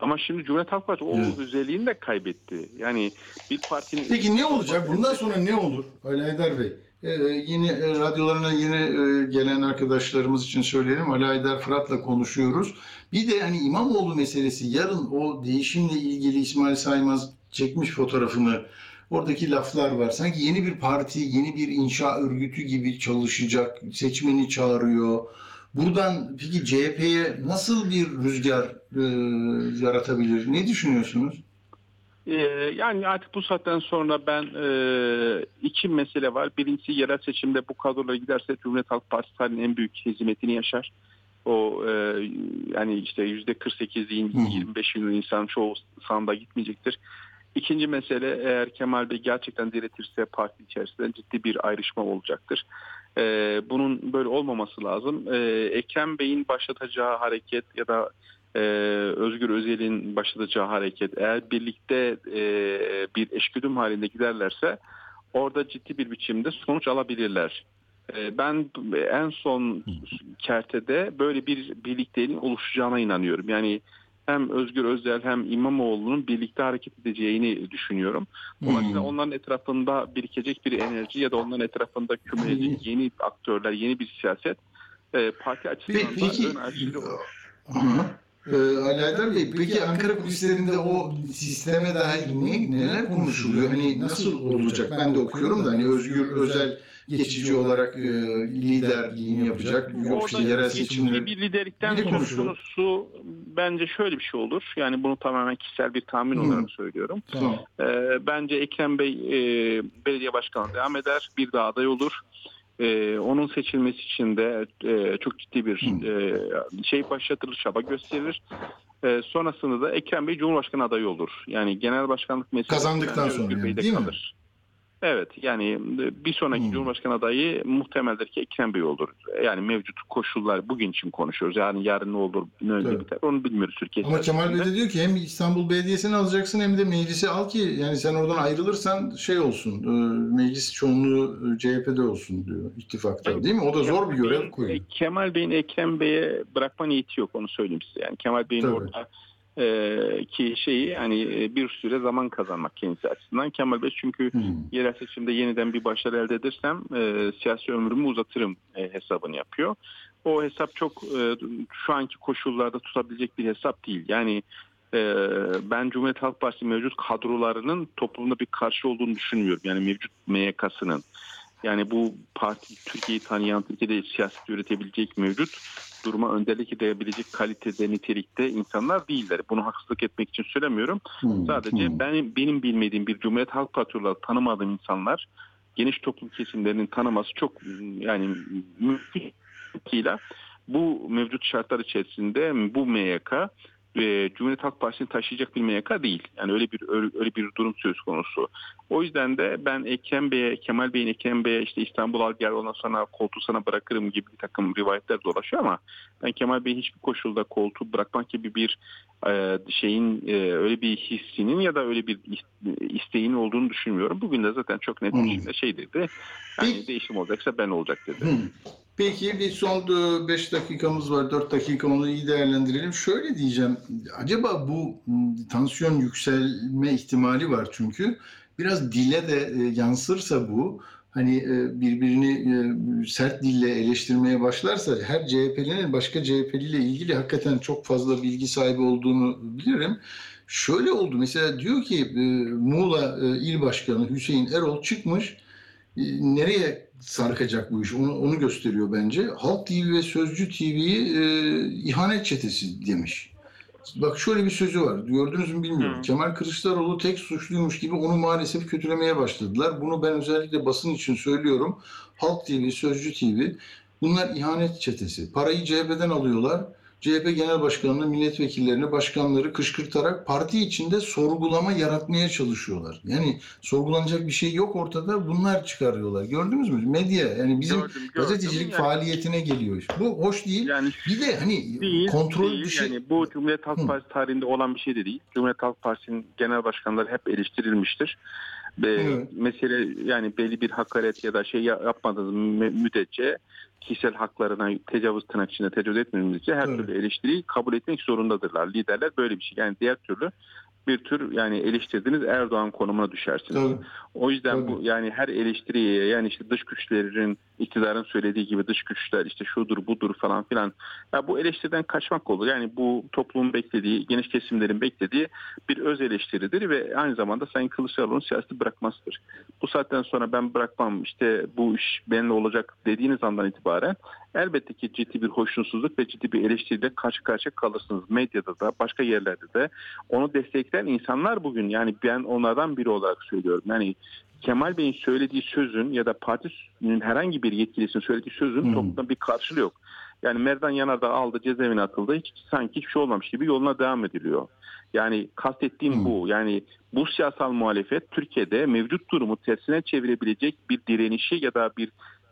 Ama şimdi Cumhuriyet Halk Partisi o Evet. özelliğini de kaybetti. Yani bir partinin... Peki ne olacak? Bundan sonra ne olur? Ali Haydar Bey. Ee, yeni e, radyolarına yeni e, gelen arkadaşlarımız için söyleyelim. Ali Haydar Fırat'la konuşuyoruz. Bir de hani İmamoğlu meselesi yarın o değişimle ilgili İsmail Saymaz çekmiş fotoğrafını. Oradaki laflar var. Sanki yeni bir parti, yeni bir inşa örgütü gibi çalışacak. Seçmeni çağırıyor. Buradan peki CHP'ye nasıl bir rüzgar e, yaratabilir? Ne düşünüyorsunuz? Ee, yani artık bu saatten sonra ben e, iki mesele var. Birincisi yerel seçimde bu kadrolara giderse Cumhuriyet Halk Partisi tarihinin en büyük hizmetini yaşar. O e, yani işte yüzde 48'in Hı hı. 25 milyon insan çoğu sandığa gitmeyecektir. İkinci mesele eğer Kemal Bey gerçekten diretirse parti içerisinde ciddi bir ayrışma olacaktır. E, bunun böyle olmaması lazım. E, Ekrem Bey'in başlatacağı hareket ya da e, Özgür Özel'in başlatacağı hareket eğer birlikte e, bir eşgüdüm halinde giderlerse orada ciddi bir biçimde sonuç alabilirler. E, ben en son kertede böyle bir birlikteliğin oluşacağına inanıyorum. Yani hem Özgür Özel hem İmamoğlu'nun birlikte hareket edeceğini düşünüyorum. Dolayısıyla Hmm. onların etrafında birikecek bir enerji ya da onların etrafında kümelecek yeni aktörler, yeni bir siyaset e, parti açısından Peki, da ön aşırı olur. Ee, Ali Bey, peki Ankara kulislerinde o sisteme dair ne, neler konuşuluyor? Hani nasıl olacak? Ben de okuyorum da hani Özgür Özel geçici olarak e, liderliğini yapacak. Yoksa Orada yerel seçimleri... bir liderlikten konusu bence şöyle bir şey olur. Yani bunu tamamen kişisel bir tahmin Hı. olarak söylüyorum. Tamam. Ee, bence Ekrem Bey e, belediye başkanı devam eder. Bir daha aday olur. Ee, onun seçilmesi için de e, çok ciddi bir Hı. e, şey başlatılır, çaba gösterilir. Ee, sonrasında da Ekrem Bey Cumhurbaşkanı adayı olur. Yani genel başkanlık meselesi Kazandıktan sonra yani, değil mi? Evet yani bir sonraki Hmm. Cumhurbaşkanı adayı muhtemeldir ki Ekrem Bey olur. Yani mevcut koşullar bugün için konuşuyoruz. Yani yarın ne olur, ne önce Tabii. biter onu bilmiyoruz Türkiye Ama Kemal Bey de diyor ki hem İstanbul Belediyesi'ni alacaksın hem de meclisi al ki yani sen oradan ayrılırsan şey olsun e, meclis çoğunluğu e, CHP'de olsun diyor ittifakta değil mi? O da zor bir görev koyuyor. Kemal Bey'in Ekrem Bey'e bırakma niyeti yok onu söyleyeyim size. Yani Kemal Bey'in Tabii. orada e, ki şeyi yani e, bir süre zaman kazanmak kendisi açısından. Kemal Bey çünkü Hmm. yerel seçimde yeniden bir başarı elde edersem e, siyasi ömrümü uzatırım e, hesabını yapıyor. O hesap çok e, şu anki koşullarda tutabilecek bir hesap değil. Yani e, ben Cumhuriyet Halk Partisi mevcut kadrolarının toplumda bir karşı olduğunu düşünmüyorum. Yani mevcut MYK'sının. Yani bu parti Türkiye'yi tanıyan, Türkiye'de siyaset üretebilecek mevcut duruma önderlik edebilecek kalitede, nitelikte insanlar değiller. Bunu haksızlık etmek için söylemiyorum. Hmm. Sadece Hmm. benim benim bilmediğim bir Cumhuriyet Halk Partisi olarak tanımadığım insanlar geniş toplum kesimlerinin tanıması çok yani mümkün değil. Bu mevcut şartlar içerisinde bu MYK e, Cumhuriyet Halk Partisi'ni taşıyacak bir MYK değil. Yani öyle bir öyle, öyle bir durum söz konusu. O yüzden de ben Ekrem Bey'e, Kemal Bey'in Ekrem Bey'e işte İstanbul al gel ondan sonra koltuğu sana bırakırım gibi bir takım rivayetler dolaşıyor ama ben Kemal Bey'in hiçbir koşulda koltuğu bırakmak gibi bir e, şeyin e, öyle bir hissinin ya da öyle bir is- isteğinin olduğunu düşünmüyorum. Bugün de zaten çok net Hmm. bir şekilde şey dedi. Yani değişim olacaksa ben olacak dedi. Peki bir son 5 dakikamız var. 4 dakika onu iyi değerlendirelim. Şöyle diyeceğim. Acaba bu tansiyon yükselme ihtimali var çünkü. Biraz dile de e, yansırsa bu hani e, birbirini e, sert dille eleştirmeye başlarsa her CHP'linin başka CHP'liyle ilgili hakikaten çok fazla bilgi sahibi olduğunu bilirim. Şöyle oldu mesela diyor ki e, Muğla e, İl Başkanı Hüseyin Erol çıkmış e, nereye sarkacak bu iş onu, onu gösteriyor bence. Halk TV ve Sözcü TV'yi e, ihanet çetesi demiş. Bak şöyle bir sözü var. Gördünüz mü bilmiyorum. Hı. Kemal Kılıçdaroğlu tek suçluymuş gibi onu maalesef kötülemeye başladılar. Bunu ben özellikle basın için söylüyorum. Halk TV, Sözcü TV bunlar ihanet çetesi. Parayı CHP'den alıyorlar. CHP Genel Başkanı'nı, milletvekillerini, başkanları kışkırtarak parti içinde sorgulama yaratmaya çalışıyorlar. Yani sorgulanacak bir şey yok ortada. Bunlar çıkarıyorlar. Gördünüz mü? Medya yani bizim Gördüm, gördüm. gazetecilik Yani- faaliyetine geliyor. Bu hoş değil. Yani Bir de hani değil, kontrol değil. şey. Yani bu Cumhuriyet Halk. Partisi tarihinde olan bir şey de değil. Cumhuriyet Halk Partisi'nin genel başkanları hep eleştirilmiştir. Ve Evet. mesele yani belli bir hakaret ya da şey ya- yapmadığınız mü- müddetçe kişisel haklarına tecavüz tırnak içinde tecavüz etmediğiniz müddetçe her Evet. türlü eleştiriyi kabul etmek zorundadırlar. Liderler böyle bir şey. Yani diğer türlü bir tür yani eleştirdiğiniz Erdoğan konumuna düşersiniz. Tabii. O yüzden Tabii. bu yani her eleştiriye yani işte dış güçlerin iktidarın söylediği gibi dış güçler işte şudur budur falan filan. Ya bu eleştiriden kaçmak olur. Yani bu toplumun beklediği, geniş kesimlerin beklediği bir öz eleştiridir ve aynı zamanda Sayın Kılıçdaroğlu'nun siyaseti bırakmasıdır. Bu saatten sonra ben bırakmam işte bu iş benimle olacak dediğiniz andan itibaren elbette ki ciddi bir hoşnutsuzluk ve ciddi bir eleştiriyle karşı karşıya kalırsınız. Medyada da başka yerlerde de onu destekleyen insanlar bugün yani ben onlardan biri olarak söylüyorum. Yani Kemal Bey'in söylediği sözün ya da partinin herhangi bir yetkilisinin söylediği sözün Hmm. toplumda bir karşılığı yok. Yani Merdan Yanardağ aldı cezaevine atıldı hiç sanki hiçbir şey olmamış gibi yoluna devam ediliyor. Yani kastettiğim Hmm. bu. Yani bu siyasal muhalefet Türkiye'de mevcut durumu tersine çevirebilecek bir direnişi ya da bir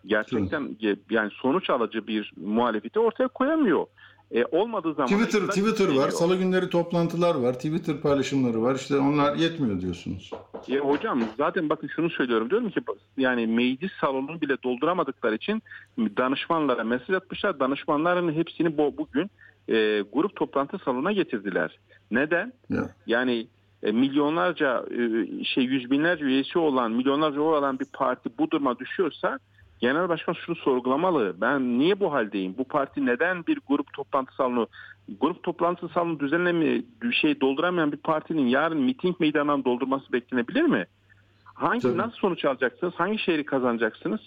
gerçekten yani sonuç alıcı bir muhalefeti ortaya koyamıyor. E, olmadığı zaman Twitter Twitter var. Salı günleri toplantılar var. Twitter paylaşımları var. İşte onlar yetmiyor diyorsunuz. Ya hocam zaten bakın şunu söylüyorum diyorum ki yani meclis salonunu bile dolduramadıkları için danışmanlara mesaj atmışlar. Danışmanların hepsini bu, bugün e, grup toplantı salonuna getirdiler. Neden? Ya. Yani e, milyonlarca e, şey yüz binlerce üyesi olan milyonlarca oy alan bir parti bu duruma düşüyorsa genel başkan şunu sorgulamalı. Ben niye bu haldeyim? Bu parti neden bir grup toplantı salonu grup toplantı salonu düzenleme şey dolduramayan bir partinin yarın miting meydanından doldurması beklenebilir mi? Hangi Tabii. nasıl sonuç alacaksınız? Hangi şehri kazanacaksınız?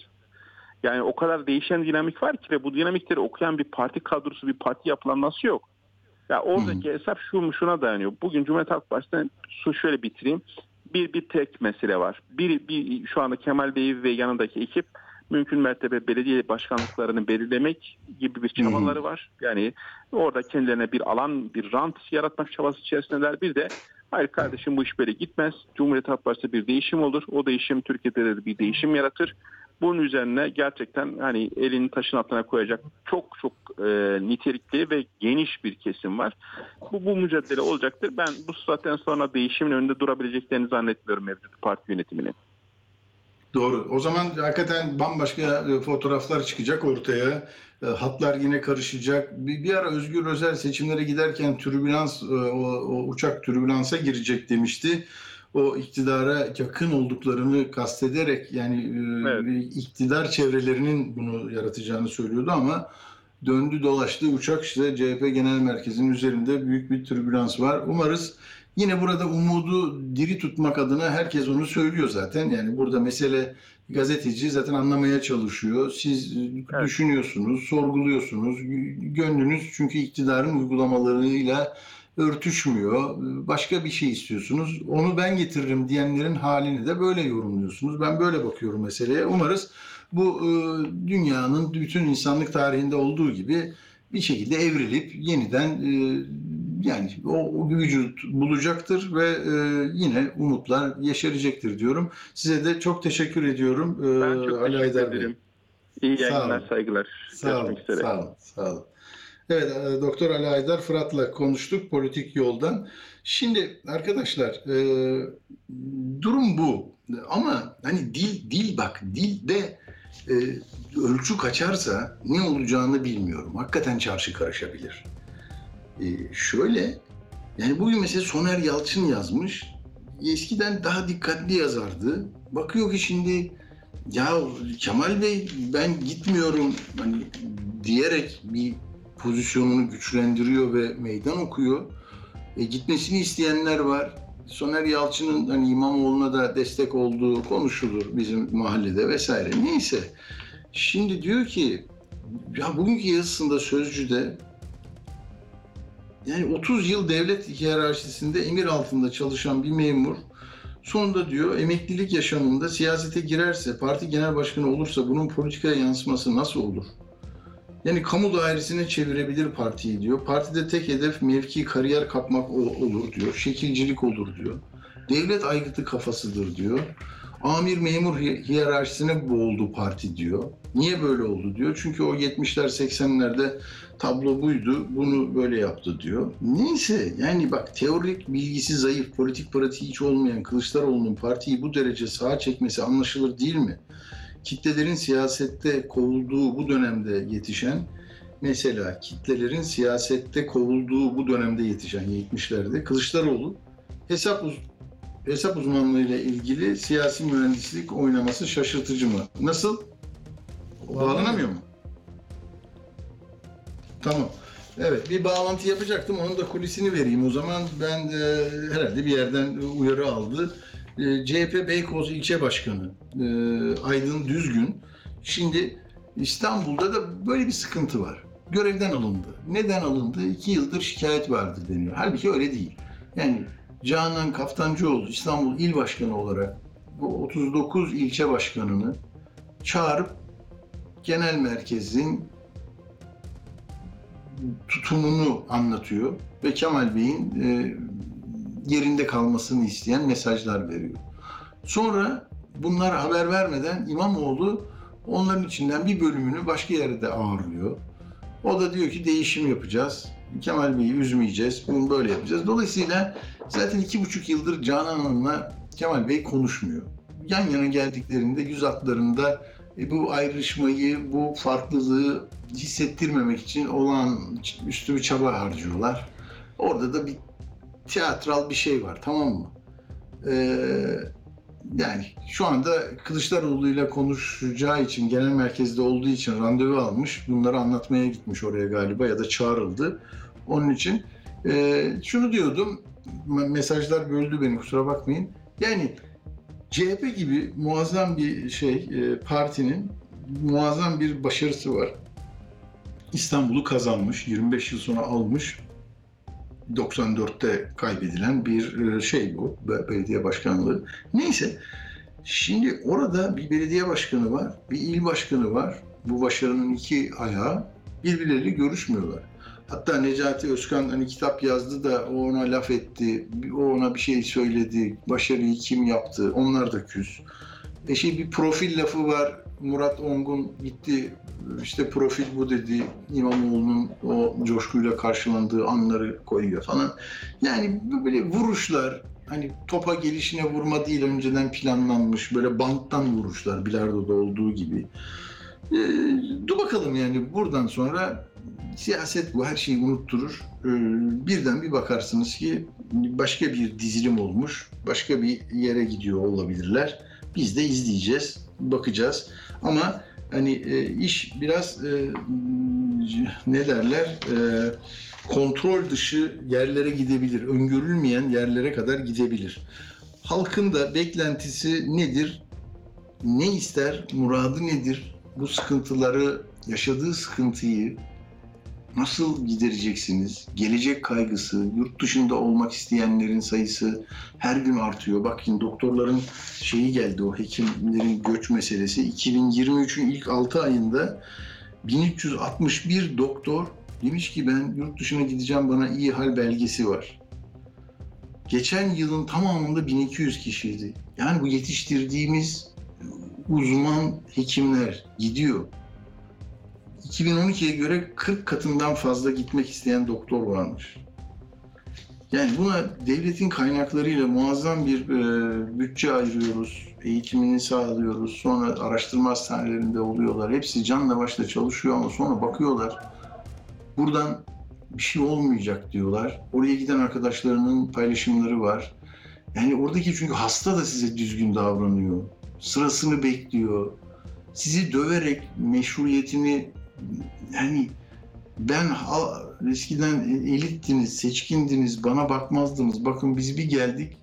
Yani o kadar değişen dinamik var ki ve bu dinamikleri okuyan bir parti kadrosu, bir parti yapılanması yok. Ya oradaki hesap şu şuna dayanıyor. Bugün Cumhuriyet Halk Partisi'ne şu şöyle bitireyim. Bir bir tek mesele var. Bir, bir şu anda Kemal Bey ve yanındaki ekip mümkün mertebe belediye başkanlıklarını belirlemek gibi bir çabaları var. Yani orada kendilerine bir alan, bir rant yaratmak çabası içerisindeler. Bir de hayır kardeşim bu iş böyle gitmez. Cumhuriyet Halk Partisi'de bir değişim olur. O değişim Türkiye'de de bir değişim yaratır. Bunun üzerine gerçekten hani elini taşın altına koyacak çok çok e, nitelikli ve geniş bir kesim var. Bu, bu mücadele olacaktır. Ben bu saatten sonra değişimin önünde durabileceklerini zannetmiyorum mevcut parti yönetiminin. Doğru. O zaman hakikaten bambaşka e, fotoğraflar çıkacak ortaya. E, Hatlar yine karışacak. Bir, bir ara Özgür Özel seçimlere giderken türbülans, e, o, o uçak türbülansa girecek demişti. O iktidara yakın olduklarını kastederek yani Evet. iktidar çevrelerinin bunu yaratacağını söylüyordu ama döndü dolaştı uçak işte CHP Genel Merkezi'nin üzerinde büyük bir türbülans var. Umarız yine burada umudu diri tutmak adına herkes onu söylüyor zaten. Yani burada mesele gazeteci zaten anlamaya çalışıyor. Siz Evet. düşünüyorsunuz, sorguluyorsunuz. Gönlünüz çünkü iktidarın uygulamalarıyla örtüşmüyor. Başka bir şey istiyorsunuz. Onu ben getiririm diyenlerin halini de böyle yorumluyorsunuz. Ben böyle bakıyorum meseleye. Umarız bu e, dünyanın bütün insanlık tarihinde olduğu gibi bir şekilde evrilip yeniden e, yani o, o vücut bulacaktır ve e, yine umutlar yeşerecektir diyorum. Size de çok teşekkür ediyorum e, Ben çok Ali teşekkür Bey. ederim. İyi yayınlar, saygılar. Sağ olun, sağ olun, sağ olun. Evet, e, Doktor Ali Aydar Fırat'la konuştuk politik yoldan. Şimdi arkadaşlar, e, durum bu. Ama hani dil, dil bak, dilde e, ölçü kaçarsa ne olacağını bilmiyorum. Hakikaten çarşı karışabilir. E, şöyle, yani bugün mesela Soner Yalçın yazmış. Eskiden daha dikkatli yazardı. Bakıyor ki şimdi ya Kemal Bey ben gitmiyorum hani diyerek bir pozisyonunu güçlendiriyor ve meydan okuyor. E, gitmesini isteyenler var. Soner Yalçın'ın hani İmamoğlu'na da destek olduğu konuşulur bizim mahallede vesaire. Neyse. Şimdi diyor ki ya bugünkü yazısında Sözcü'de yani 30 yıl devlet hiyerarşisinde emir altında çalışan bir memur Sonunda diyor emeklilik yaşamında siyasete girerse, parti genel başkanı olursa bunun politikaya yansıması nasıl olur? Yani kamu dairesine çevirebilir partiyi diyor. Partide tek hedef mevki kariyer kapmak olur diyor. Şekilcilik olur diyor. Devlet aygıtı kafasıdır diyor. Amir memur hi- hiyerarşisine boğuldu parti diyor. Niye böyle oldu diyor. Çünkü o 70'ler 80'lerde tablo buydu. Bunu böyle yaptı diyor. Neyse yani bak teorik bilgisi zayıf, politik pratiği hiç olmayan Kılıçdaroğlu'nun partiyi bu derece sağa çekmesi anlaşılır değil mi? Kitlelerin siyasette kovulduğu bu dönemde yetişen mesela kitlelerin siyasette kovulduğu bu dönemde yetişen 70'lerde Kılıçdaroğlu hesap uz hesap uzmanlığıyla ilgili siyasi mühendislik oynaması şaşırtıcı mı? Nasıl? Bağlanamıyor mu? Tamam. Evet bir bağlantı yapacaktım. Onun da kulisini vereyim. O zaman ben de herhalde bir yerden uyarı aldı. E, CHP Beykoz ilçe başkanı e, Aydın Düzgün şimdi İstanbul'da da böyle bir sıkıntı var. Görevden alındı. Neden alındı? İki yıldır şikayet vardı deniyor. Halbuki öyle değil. Yani Canan Kaftancıoğlu İstanbul İl Başkanı olarak bu 39 ilçe başkanını çağırıp genel merkezin tutumunu anlatıyor ve Kemal Bey'in e, yerinde kalmasını isteyen mesajlar veriyor. Sonra bunlar haber vermeden İmamoğlu onların içinden bir bölümünü başka yerde ağırlıyor. O da diyor ki değişim yapacağız. Kemal Bey'i üzmeyeceğiz. Bunu böyle yapacağız. Dolayısıyla zaten iki buçuk yıldır Canan Hanım'la Kemal Bey konuşmuyor. Yan yana geldiklerinde yüz hatlarında e, bu ayrışmayı, bu farklılığı hissettirmemek için olan üstü bir çaba harcıyorlar. Orada da bir tiyatral bir şey var tamam mı? Ee, yani şu anda Kılıçdaroğlu ile konuşacağı için genel merkezde olduğu için randevu almış. Bunları anlatmaya gitmiş oraya galiba ya da çağrıldı. Onun için e, şunu diyordum. Mesajlar böldü beni kusura bakmayın. Yani CHP gibi muazzam bir şey e, partinin muazzam bir başarısı var. İstanbul'u kazanmış, 25 yıl sonra almış. 94'te kaybedilen bir e, şey bu, belediye başkanlığı. Neyse, şimdi orada bir belediye başkanı var, bir il başkanı var. Bu başarının iki ayağı birbirleriyle görüşmüyorlar. Hatta Necati Özkan hani kitap yazdı da o ona laf etti, o ona bir şey söyledi, başarıyı kim yaptı, onlar da küs. E şey bir profil lafı var, Murat Ongun gitti işte profil bu dedi İmamoğlu'nun o coşkuyla karşılandığı anları koyuyor falan. Yani böyle vuruşlar hani topa gelişine vurma değil önceden planlanmış böyle banttan vuruşlar bilardoda olduğu gibi. E, dur bakalım yani buradan sonra siyaset bu her şeyi unutturur. E, birden bir bakarsınız ki başka bir dizilim olmuş, başka bir yere gidiyor olabilirler. Biz de izleyeceğiz, bakacağız. Ama hani e, iş biraz e, ne derler e, kontrol dışı yerlere gidebilir. Öngörülmeyen yerlere kadar gidebilir. Halkın da beklentisi nedir? Ne ister? Muradı nedir? Bu sıkıntıları, yaşadığı sıkıntıyı nasıl gidereceksiniz? Gelecek kaygısı, yurt dışında olmak isteyenlerin sayısı her gün artıyor. Bakın doktorların şeyi geldi o hekimlerin göç meselesi. 2023'ün ilk 6 ayında 1361 doktor demiş ki ben yurt dışına gideceğim bana iyi hal belgesi var. Geçen yılın tamamında 1200 kişiydi. Yani bu yetiştirdiğimiz uzman hekimler gidiyor. 2012'ye göre 40 katından fazla gitmek isteyen doktor varmış. Yani buna devletin kaynaklarıyla muazzam bir e, bütçe ayırıyoruz, eğitimini sağlıyoruz. Sonra araştırma hastanelerinde oluyorlar. Hepsi canla başla çalışıyor ama sonra bakıyorlar. Buradan bir şey olmayacak diyorlar. Oraya giden arkadaşlarının paylaşımları var. Yani oradaki çünkü hasta da size düzgün davranıyor. Sırasını bekliyor. Sizi döverek meşruiyetini yani ben ha, eskiden elittiniz, seçkindiniz, bana bakmazdınız. Bakın biz bir geldik,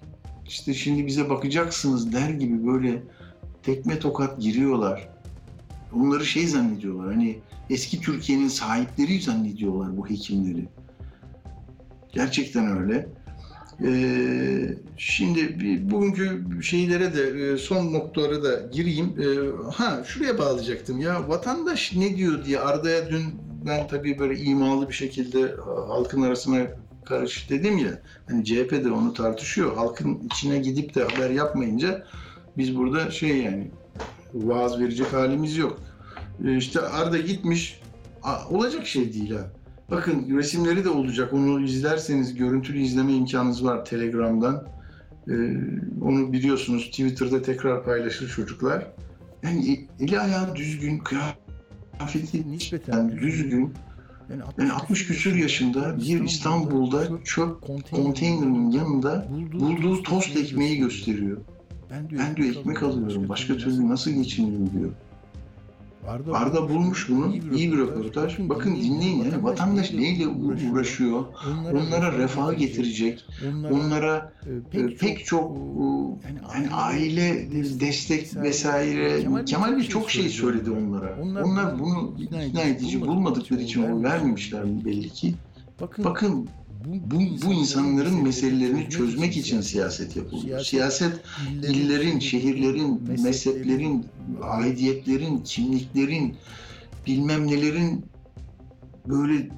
işte şimdi bize bakacaksınız der gibi böyle tekme tokat giriyorlar. Onları şey zannediyorlar, hani eski Türkiye'nin sahipleri zannediyorlar bu hekimleri. Gerçekten öyle. Ee, şimdi bir, bugünkü şeylere de son noktalara da gireyim. Ee, ha şuraya bağlayacaktım ya vatandaş ne diyor diye Arda'ya dün ben tabii böyle imalı bir şekilde e, halkın arasına karış dedim ya. Hani CHP de onu tartışıyor. Halkın içine gidip de haber yapmayınca biz burada şey yani vaaz verecek halimiz yok. E, İşte Arda gitmiş. Olacak şey değil ha. Bakın resimleri de olacak. Onu izlerseniz görüntülü izleme imkanınız var Telegram'dan. Ee, onu biliyorsunuz Twitter'da tekrar paylaşır çocuklar. Yani eli ayağı düzgün, kıyafeti nispeten düzgün. Yani 60 küsur yaşında bir İstanbul'da çöp konteynerinin yanında bulduğu tost ekmeği gösteriyor. Ben diyor ekmek alıyorum, başka türlü nasıl geçinirim diyor. Arda bulmuş. bunu, iyi bir röportaj. Bakın dinleyin yani vatandaş neyle u- uğraşıyor, onlara refah getirecek, onlara e, pek çok e, yani aile destek vesaire. Kemal Bey çok şey söyledi. onlara. Onlar bunu ikna edici bulmadıkları için onu vermemişler belli ki. Bakın bu, bu insanların meselelerini çözmek için siyaset yapılıyor. Siyaset illerin, şehirlerin, mezheplerin, aidiyetlerin, kimliklerin, bilmem nelerin böyle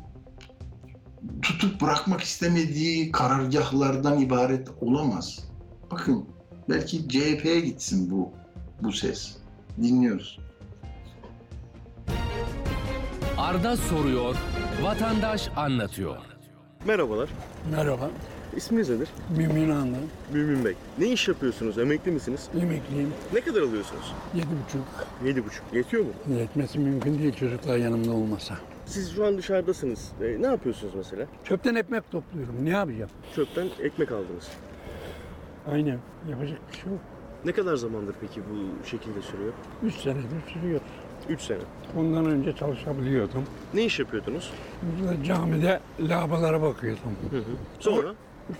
tutup bırakmak istemediği karargahlardan ibaret olamaz. Bakın belki CHP'ye gitsin bu bu ses. Dinliyoruz. Arda soruyor, vatandaş anlatıyor. Merhabalar. Merhaba, İsminiz nedir? Mümin Anlı, Mümin Bey. Ne iş yapıyorsunuz? Emekli misiniz? emekliyim, Ne kadar alıyorsunuz? yedi buçuk. Yedi buçuk. Yetiyor mu? Yetmesi mümkün değil çocuklar yanımda olmasa. Siz şu an dışarıdasınız. E, ne yapıyorsunuz mesela? Çöpten ekmek topluyorum, ne yapacağım? Çöpten ekmek aldınız. Aynen, yapacak bir şey yok. Ne kadar zamandır peki bu şekilde sürüyor? Üç senedir sürüyor. Üç sene. Ondan önce çalışabiliyordum. Ne iş yapıyordunuz? Burada camide lavalara bakıyordum. Sonra?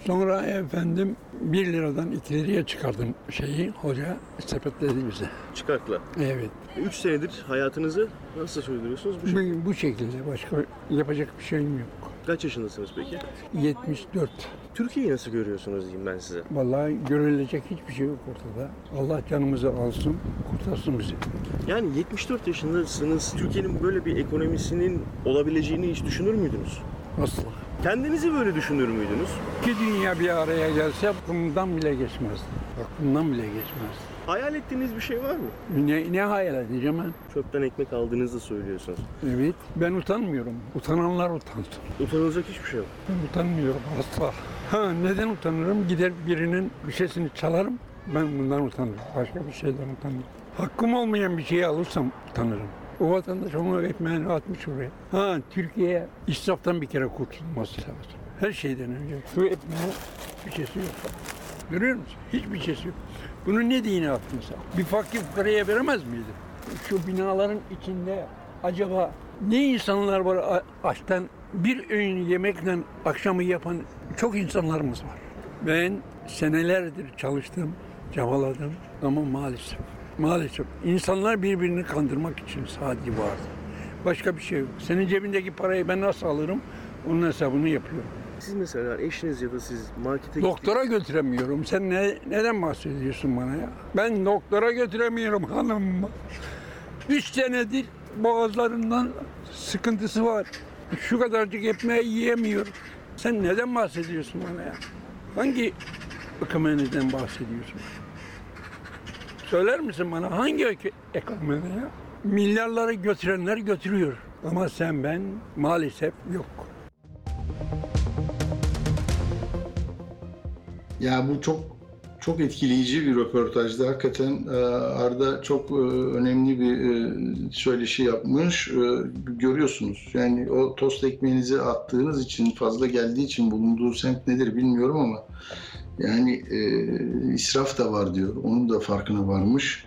Sonra efendim 1 liradan 2 liraya çıkardım şeyi, hoca sepetledi bize. Çıkartla. Evet, Üç senedir hayatınızı nasıl sürdürüyorsunuz? Bu bu, bu şekilde başka yapacak bir şeyim yok. Kaç yaşındasınız peki? 74. Türkiye'yi nasıl görüyorsunuz diyeyim ben size. Vallahi görülecek hiçbir şey yok ortada. Allah canımızı alsın, kurtarsın bizi. Yani 74 yaşındasınız. Türkiye'nin böyle bir ekonomisinin olabileceğini hiç düşünür müydünüz? Asla. Kendinizi böyle düşünür müydünüz? İki dünya bir araya gelse aklımdan bile geçmez. Aklımdan bile geçmez. Hayal ettiğiniz bir şey var mı? Ne, ne hayal edeceğim ben? Çöpten ekmek aldığınızı söylüyorsunuz. Evet, ben utanmıyorum. Utananlar utansın. Utanılacak hiçbir şey yok. Ben utanmıyorum asla. Ha neden utanırım? Gider birinin bir şeysini çalarım. Ben bundan utanırım. Başka bir şeyden utanırım. Hakkım olmayan bir şeyi alırsam utanırım. O vatandaş onu ekmeğini atmış oraya. Ha Türkiye israftan bir kere kurtulması lazım. Her şeyden önce. Şu ekmeğin bir şeysi yok. Görüyor musun? Hiçbir şeysi yok. Bunu ne dine attınsa? Bir fakir fukaraya veremez miydi? Şu binaların içinde acaba ne insanlar var açtan bir öğün yemekle akşamı yapan çok insanlarımız var. Ben senelerdir çalıştım, çabaladım ama maalesef, maalesef insanlar birbirini kandırmak için sadece vardı. Başka bir şey yok. Senin cebindeki parayı ben nasıl alırım? Onun hesabını yapıyorum. Siz mesela eşiniz ya da siz markete Doktora götüremiyorum. Sen ne, neden bahsediyorsun bana ya? Ben doktora götüremiyorum hanım. Üç senedir boğazlarından sıkıntısı var. Şu kadarcık ekmeği yiyemiyor. Sen neden bahsediyorsun bana ya? Hangi ekonomiden bahsediyorsun? Söyler misin bana hangi eko- ekonomide ya? Milyarları götürenler götürüyor. Ama sen ben maalesef yok. Ya bu çok çok etkileyici bir röportajdı. Hakikaten e, Arda çok e, önemli bir e, söyleşi yapmış. Görüyorsunuz yani o tost ekmeğinizi attığınız için fazla geldiği için bulunduğu semt nedir bilmiyorum ama yani israf da var diyor. Onun da farkına varmış.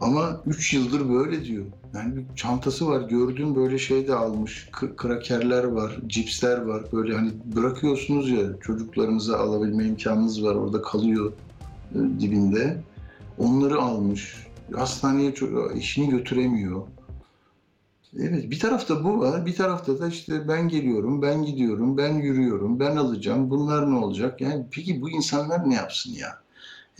Ama 3 yıldır böyle diyor. Yani bir çantası var. Gördüğüm böyle şey de almış. Krakerler var, cipsler var. Böyle hani bırakıyorsunuz ya çocuklarınıza alabilme imkanınız var. Orada kalıyor e, dibinde. Onları almış. Hastaneye ço- eşini götüremiyor. Evet bir tarafta bu var. Bir tarafta da işte ben geliyorum, ben gidiyorum, ben yürüyorum, ben alacağım. Bunlar ne olacak? Yani peki bu insanlar ne yapsın ya?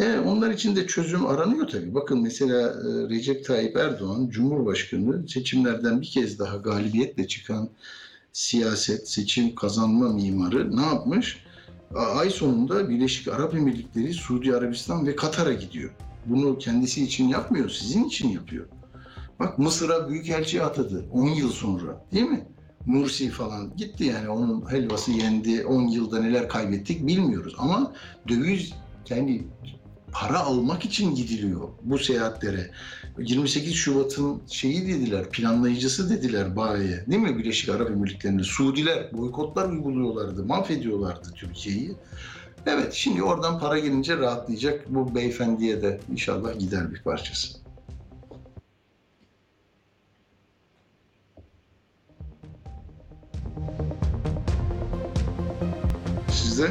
Evet, onlar için de çözüm aranıyor tabii. Bakın mesela e, Recep Tayyip Erdoğan Cumhurbaşkanı seçimlerden bir kez daha galibiyetle çıkan siyaset, seçim kazanma mimarı ne yapmış? Ay sonunda Birleşik Arap Emirlikleri, Suudi Arabistan ve Katar'a gidiyor. Bunu kendisi için yapmıyor, sizin için yapıyor. Bak Mısır'a büyükelçi atadı 10 yıl sonra değil mi? Mursi falan gitti yani onun helvası yendi. 10 yılda neler kaybettik bilmiyoruz ama döviz yani para almak için gidiliyor bu seyahatlere. 28 Şubat'ın şeyi dediler, planlayıcısı dediler Bayi'ye. Değil mi Birleşik Arap Emirlikleri'nde? Suudiler boykotlar uyguluyorlardı, mahvediyorlardı Türkiye'yi. Evet şimdi oradan para gelince rahatlayacak. Bu beyefendiye de inşallah gider bir parçası. Sizde?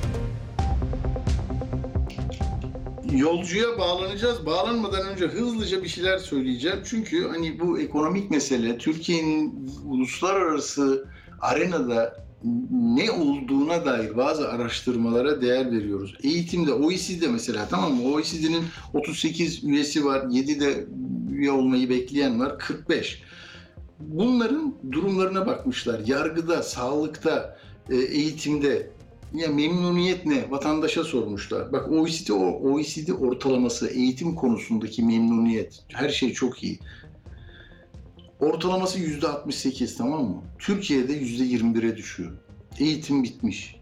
Yolcuya bağlanacağız. Bağlanmadan önce hızlıca bir şeyler söyleyeceğim. Çünkü hani bu ekonomik mesele Türkiye'nin uluslararası arenada ne olduğuna dair bazı araştırmalara değer veriyoruz. Eğitimde OECD'de mesela tamam mı? OECD'nin 38 üyesi var. 7 de üye olmayı bekleyen var. 45. Bunların durumlarına bakmışlar. Yargıda, sağlıkta, e, eğitimde ya memnuniyet ne? Vatandaşa sormuşlar. Bak OECD, OECD ortalaması eğitim konusundaki memnuniyet. Her şey çok iyi. Ortalaması yüzde 68 tamam mı? Türkiye'de yüzde 21'e düşüyor. Eğitim bitmiş.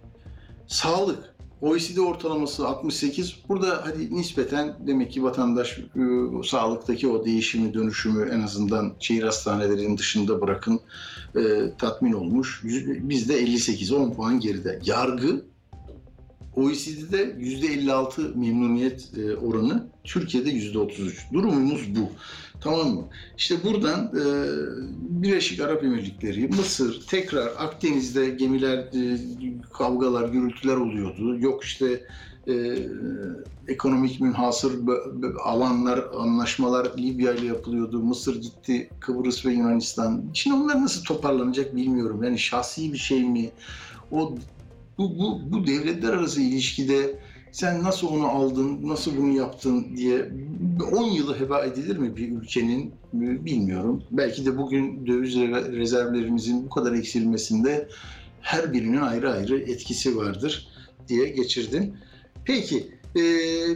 Sağlık. OECD ortalaması 68. Burada hadi nispeten demek ki vatandaş e, sağlıktaki o değişimi, dönüşümü en azından şehir hastanelerinin dışında bırakın e, tatmin olmuş. Bizde 58, 10 puan geride. Yargı OECD'de %56 memnuniyet e, oranı, Türkiye'de %33. Durumumuz bu. Tamam mı? İşte buradan e, Birleşik Arap Emirlikleri, Mısır, tekrar Akdeniz'de gemiler, e, kavgalar, gürültüler oluyordu. Yok işte e, ekonomik münhasır alanlar, anlaşmalar Libya ile yapılıyordu. Mısır gitti, Kıbrıs ve Yunanistan. Şimdi onlar nasıl toparlanacak bilmiyorum. Yani şahsi bir şey mi? O bu, bu, bu devletler arası ilişkide sen nasıl onu aldın, nasıl bunu yaptın diye 10 yılı heba edilir mi bir ülkenin bilmiyorum. Belki de bugün döviz re- rezervlerimizin bu kadar eksilmesinde her birinin ayrı ayrı etkisi vardır diye geçirdim. Peki e,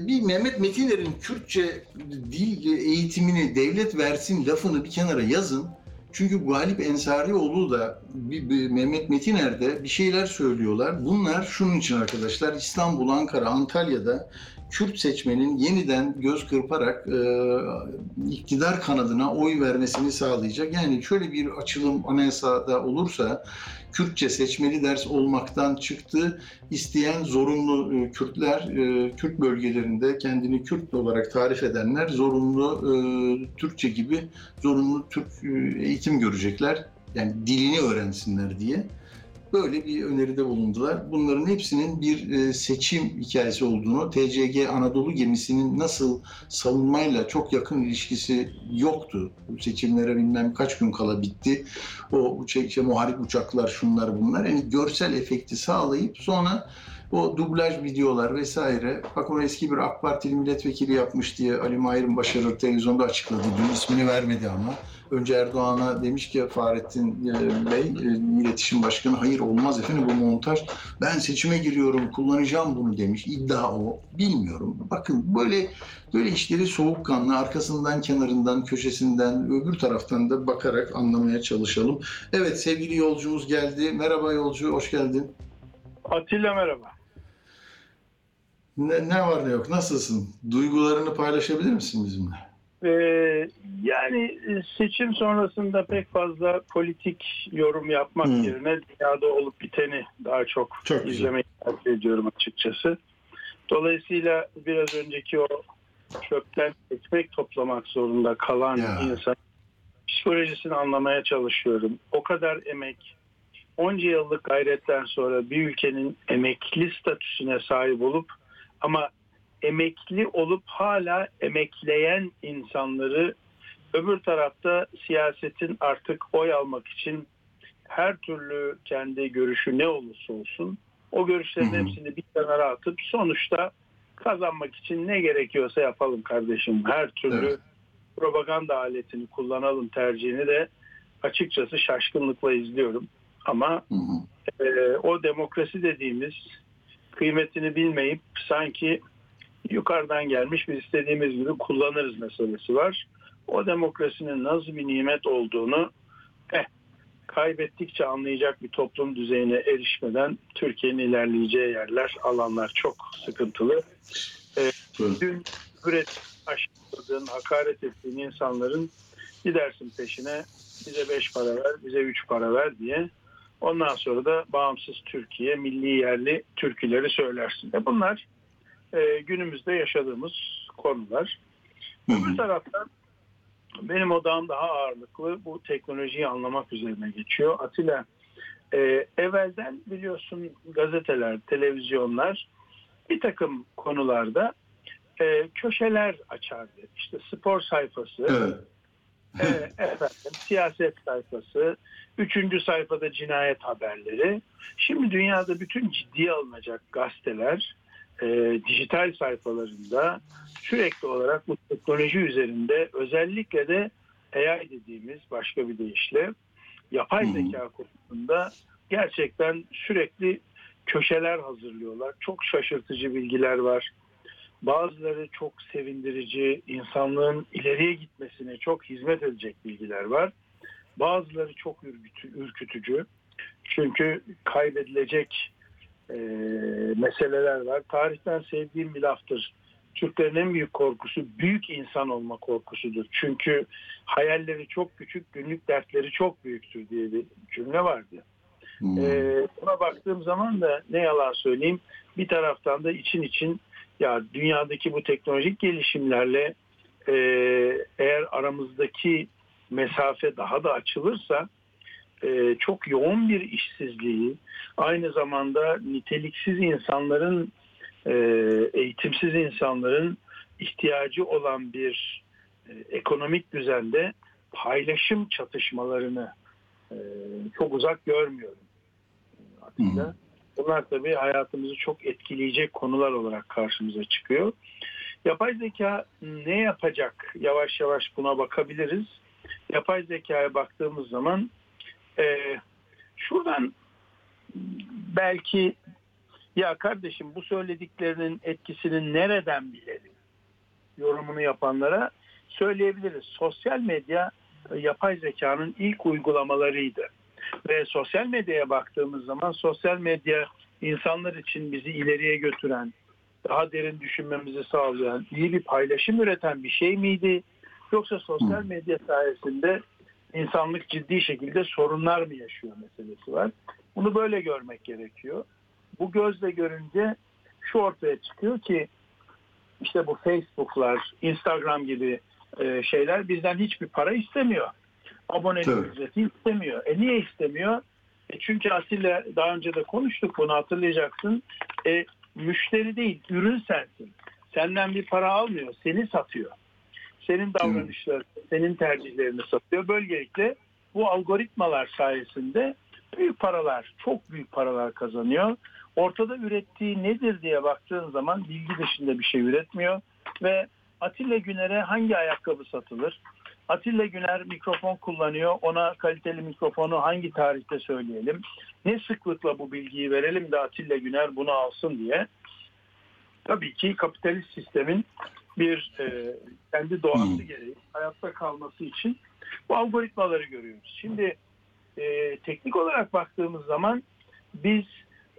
bir Mehmet Metiner'in Kürtçe dil eğitimini devlet versin lafını bir kenara yazın. Çünkü Galip Ensarioğlu da bir, bir Mehmet Metiner de bir şeyler söylüyorlar. Bunlar şunun için arkadaşlar İstanbul, Ankara, Antalya'da Kürt seçmenin yeniden göz kırparak e, iktidar kanadına oy vermesini sağlayacak. Yani şöyle bir açılım anayasada olursa Kürtçe seçmeli ders olmaktan çıktı. İsteyen zorunlu e, Kürtler, e, Kürt bölgelerinde kendini Kürt olarak tarif edenler zorunlu e, Türkçe gibi zorunlu Türk eğitim görecekler. Yani dilini öğrensinler diye. Böyle bir öneride bulundular. Bunların hepsinin bir e, seçim hikayesi olduğunu, TCG Anadolu gemisinin nasıl savunmayla çok yakın ilişkisi yoktu. Seçimlere bilmem kaç gün kala bitti. O işte, muharip uçaklar şunlar bunlar. Yani görsel efekti sağlayıp sonra o dublaj videolar vesaire. Bak onu eski bir AK Partili milletvekili yapmış diye Ali Mahir'in Başarır televizyonda açıkladı. Dün ismini vermedi ama. Önce Erdoğan'a demiş ki Fahrettin e, Bey, e, iletişim başkanı hayır olmaz efendim bu montaj. Ben seçime giriyorum, kullanacağım bunu demiş. İddia o. Bilmiyorum. Bakın böyle böyle işleri soğukkanlı arkasından, kenarından, köşesinden, öbür taraftan da bakarak anlamaya çalışalım. Evet sevgili yolcumuz geldi. Merhaba yolcu, hoş geldin. Atilla merhaba. Ne, ne var ne yok? Nasılsın? Duygularını paylaşabilir misin bizimle? Ee, yani e, seçim sonrasında pek fazla politik yorum yapmak Hmm. yerine dünyada olup biteni daha çok, Çok güzel. izlemeyi tercih ediyorum açıkçası. Dolayısıyla biraz önceki o çöpten ekmek toplamak zorunda kalan Ya. insan psikolojisini anlamaya çalışıyorum. O kadar emek, onca yıllık gayretten sonra bir ülkenin emekli statüsüne sahip olup ama emekli olup hala emekleyen insanları öbür tarafta siyasetin artık oy almak için her türlü kendi görüşü ne olursa olsun o görüşlerin hepsini bir kenara atıp sonuçta kazanmak için ne gerekiyorsa yapalım kardeşim. Her türlü Evet. propaganda aletini kullanalım tercihini de açıkçası şaşkınlıkla izliyorum. Ama Hı hı. e, o demokrasi dediğimiz kıymetini bilmeyip sanki yukarıdan gelmiş biz istediğimiz gibi kullanırız meselesi var. O demokrasinin nasıl bir nimet olduğunu eh, kaybettikçe anlayacak bir toplum düzeyine erişmeden Türkiye'nin ilerleyeceği yerler, alanlar çok sıkıntılı. Buyurun. Dün üret aşağıladığın, hakaret ettiğin insanların gidersin peşine bize beş para ver, bize üç para ver diye. Ondan sonra da bağımsız Türkiye, milli yerli türküleri söylersin. E bunlar e, günümüzde yaşadığımız konular. Hı Öbür hı. taraftan benim odağım daha ağırlıklı bu teknolojiyi anlamak üzerine geçiyor. Atilla e, evvelden biliyorsun gazeteler, televizyonlar bir takım konularda e, köşeler açardı. İşte spor sayfası, Evet. e, efendim, siyaset sayfası, üçüncü sayfada cinayet haberleri. Şimdi dünyada bütün ciddiye alınacak gazeteler e, dijital sayfalarında sürekli olarak bu teknoloji üzerinde özellikle de AI dediğimiz başka bir deyişle yapay hı. zeka konusunda gerçekten sürekli köşeler hazırlıyorlar. Çok şaşırtıcı bilgiler var. Bazıları çok sevindirici, insanlığın ileriye gitmesine çok hizmet edecek bilgiler var. Bazıları çok ürkütü- ürkütücü. Çünkü kaybedilecek e, meseleler var. Tarihten sevdiğim bir laftır. Türklerin en büyük korkusu büyük insan olma korkusudur. Çünkü hayalleri çok küçük, günlük dertleri çok büyüktür diye bir cümle vardı. Hı. Ee, buna baktığım zaman da ne yalan söyleyeyim bir taraftan da için için ya dünyadaki bu teknolojik gelişimlerle e, eğer aramızdaki mesafe daha da açılırsa e, çok yoğun bir işsizliği aynı zamanda niteliksiz insanların e, eğitimsiz insanların ihtiyacı olan bir e, ekonomik düzende paylaşım çatışmalarını e, çok uzak görmüyorum. Hı. Bunlar tabii hayatımızı çok etkileyecek konular olarak karşımıza çıkıyor. Yapay zeka ne yapacak? Yavaş yavaş buna bakabiliriz. Yapay zekaya baktığımız zaman e, şuradan belki ya kardeşim bu söylediklerinin etkisini nereden bilelim yorumunu yapanlara söyleyebiliriz. Sosyal medya e, yapay zekanın ilk uygulamalarıydı. Ve sosyal medyaya baktığımız zaman sosyal medya insanlar için bizi ileriye götüren, daha derin düşünmemizi sağlayan, iyi bir paylaşım üreten bir şey miydi? Yoksa sosyal medya sayesinde insanlık ciddi şekilde sorunlar mı yaşıyor meselesi var. Bunu böyle görmek gerekiyor. Bu gözle görünce şu ortaya çıkıyor ki işte bu Facebook'lar, Instagram gibi e, şeyler bizden hiçbir para istemiyor. Abonelik Tabii. ücreti istemiyor. E niye istemiyor? E çünkü Atilla daha önce de konuştuk bunu hatırlayacaksın. E, müşteri değil, ürün sensin. Senden bir para almıyor, seni satıyor. Senin davranışlarını, senin tercihlerini satıyor. Böylelikle bu algoritmalar sayesinde büyük paralar, çok büyük paralar kazanıyor. Ortada ürettiği nedir diye baktığın zaman bilgi dışında bir şey üretmiyor ve Atilla Güner'e hangi ayakkabı satılır? Atilla Güner mikrofon kullanıyor. Ona kaliteli mikrofonu hangi tarihte söyleyelim? Ne sıklıkla bu bilgiyi verelim de Atilla Güner bunu alsın diye. Tabii ki kapitalist sistemin bir e, kendi doğası Hmm. gereği hayatta kalması için bu algoritmaları görüyoruz. Şimdi e, teknik olarak baktığımız zaman biz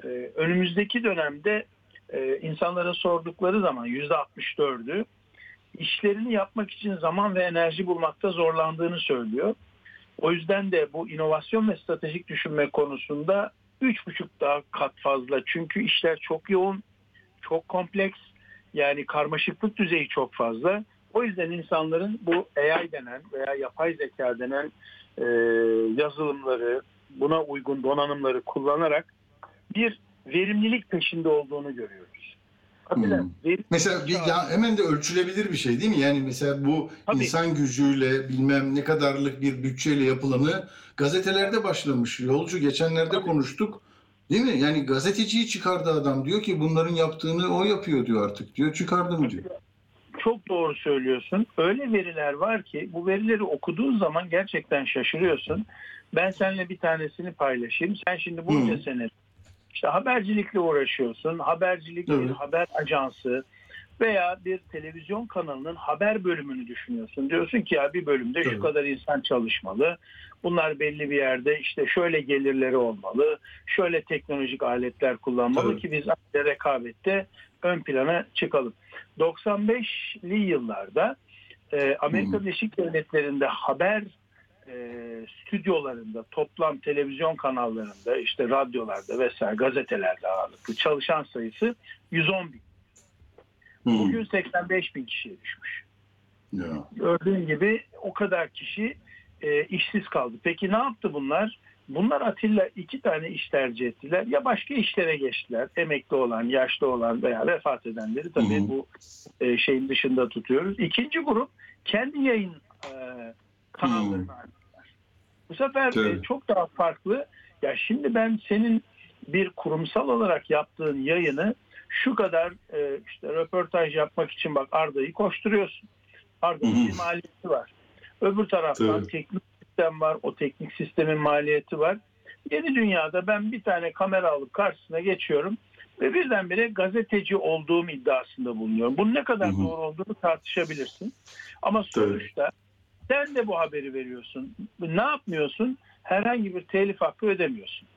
e, önümüzdeki dönemde e, insanlara sordukları zaman %64'ü işlerini yapmak için zaman ve enerji bulmakta zorlandığını söylüyor. O yüzden de bu inovasyon ve stratejik düşünme konusunda 3,5 daha kat fazla. Çünkü işler çok yoğun, çok kompleks. Yani karmaşıklık düzeyi çok fazla. O yüzden insanların bu AI denen veya yapay zeka denen e, yazılımları, buna uygun donanımları kullanarak bir verimlilik peşinde olduğunu görüyoruz. Atilla, Hmm. Mesela bir- ya hemen de ölçülebilir bir şey değil mi? Yani mesela bu Tabii. insan gücüyle bilmem ne kadarlık bir bütçeyle yapılanı gazetelerde başlamış. Yolcu geçenlerde Tabii. konuştuk. Değil mi? Yani gazeteciyi çıkardı adam. Diyor ki bunların yaptığını o yapıyor diyor artık diyor. Çıkardım diyor. Çok doğru söylüyorsun. Öyle veriler var ki bu verileri okuduğun zaman gerçekten şaşırıyorsun. Ben seninle bir tanesini paylaşayım. Sen şimdi bunca Hı. sene işte habercilikle uğraşıyorsun. Habercilik bir haber ajansı veya bir televizyon kanalının haber bölümünü düşünüyorsun. Diyorsun ki ya bir bölümde şu kadar insan çalışmalı. Bunlar belli bir yerde işte şöyle gelirleri olmalı. Şöyle teknolojik aletler kullanmalı Evet. ki biz rekabette ön plana çıkalım. 95'li yıllarda e, Amerika. Birleşik Devletleri'nde haber e, stüdyolarında, toplam televizyon kanallarında, işte radyolarda vesaire gazetelerde ağırlıklı çalışan sayısı 110 bin. Hmm. Bugün 85 bin kişiye düşmüş. Ya. Gördüğün gibi o kadar kişi e, işsiz kaldı. Peki ne yaptı bunlar? Bunlar Atilla iki tane iş tercih ettiler. Ya başka işlere geçtiler. Emekli olan, yaşlı olan veya vefat edenleri tabii Hı hı. bu e, şeyin dışında tutuyoruz. İkinci grup kendi yayın e, kanallarını açtılar. Bu sefer e, çok daha farklı. Ya şimdi ben senin bir kurumsal olarak yaptığın yayını şu kadar e, işte röportaj yapmak için bak Arda'yı koşturuyorsun. Arda'nın bir maliyeti var. Öbür taraftan Tabii. teknik sistem var. O teknik sistemin maliyeti var. Yeni dünyada ben bir tane kamera alıp karşısına geçiyorum ve birdenbire gazeteci olduğum iddiasında bulunuyorum. Bunun ne kadar Hı hı. doğru olduğunu tartışabilirsin. Ama sonuçta sen de bu haberi veriyorsun. Ne yapmıyorsun? Herhangi bir telif hakkı ödemiyorsun.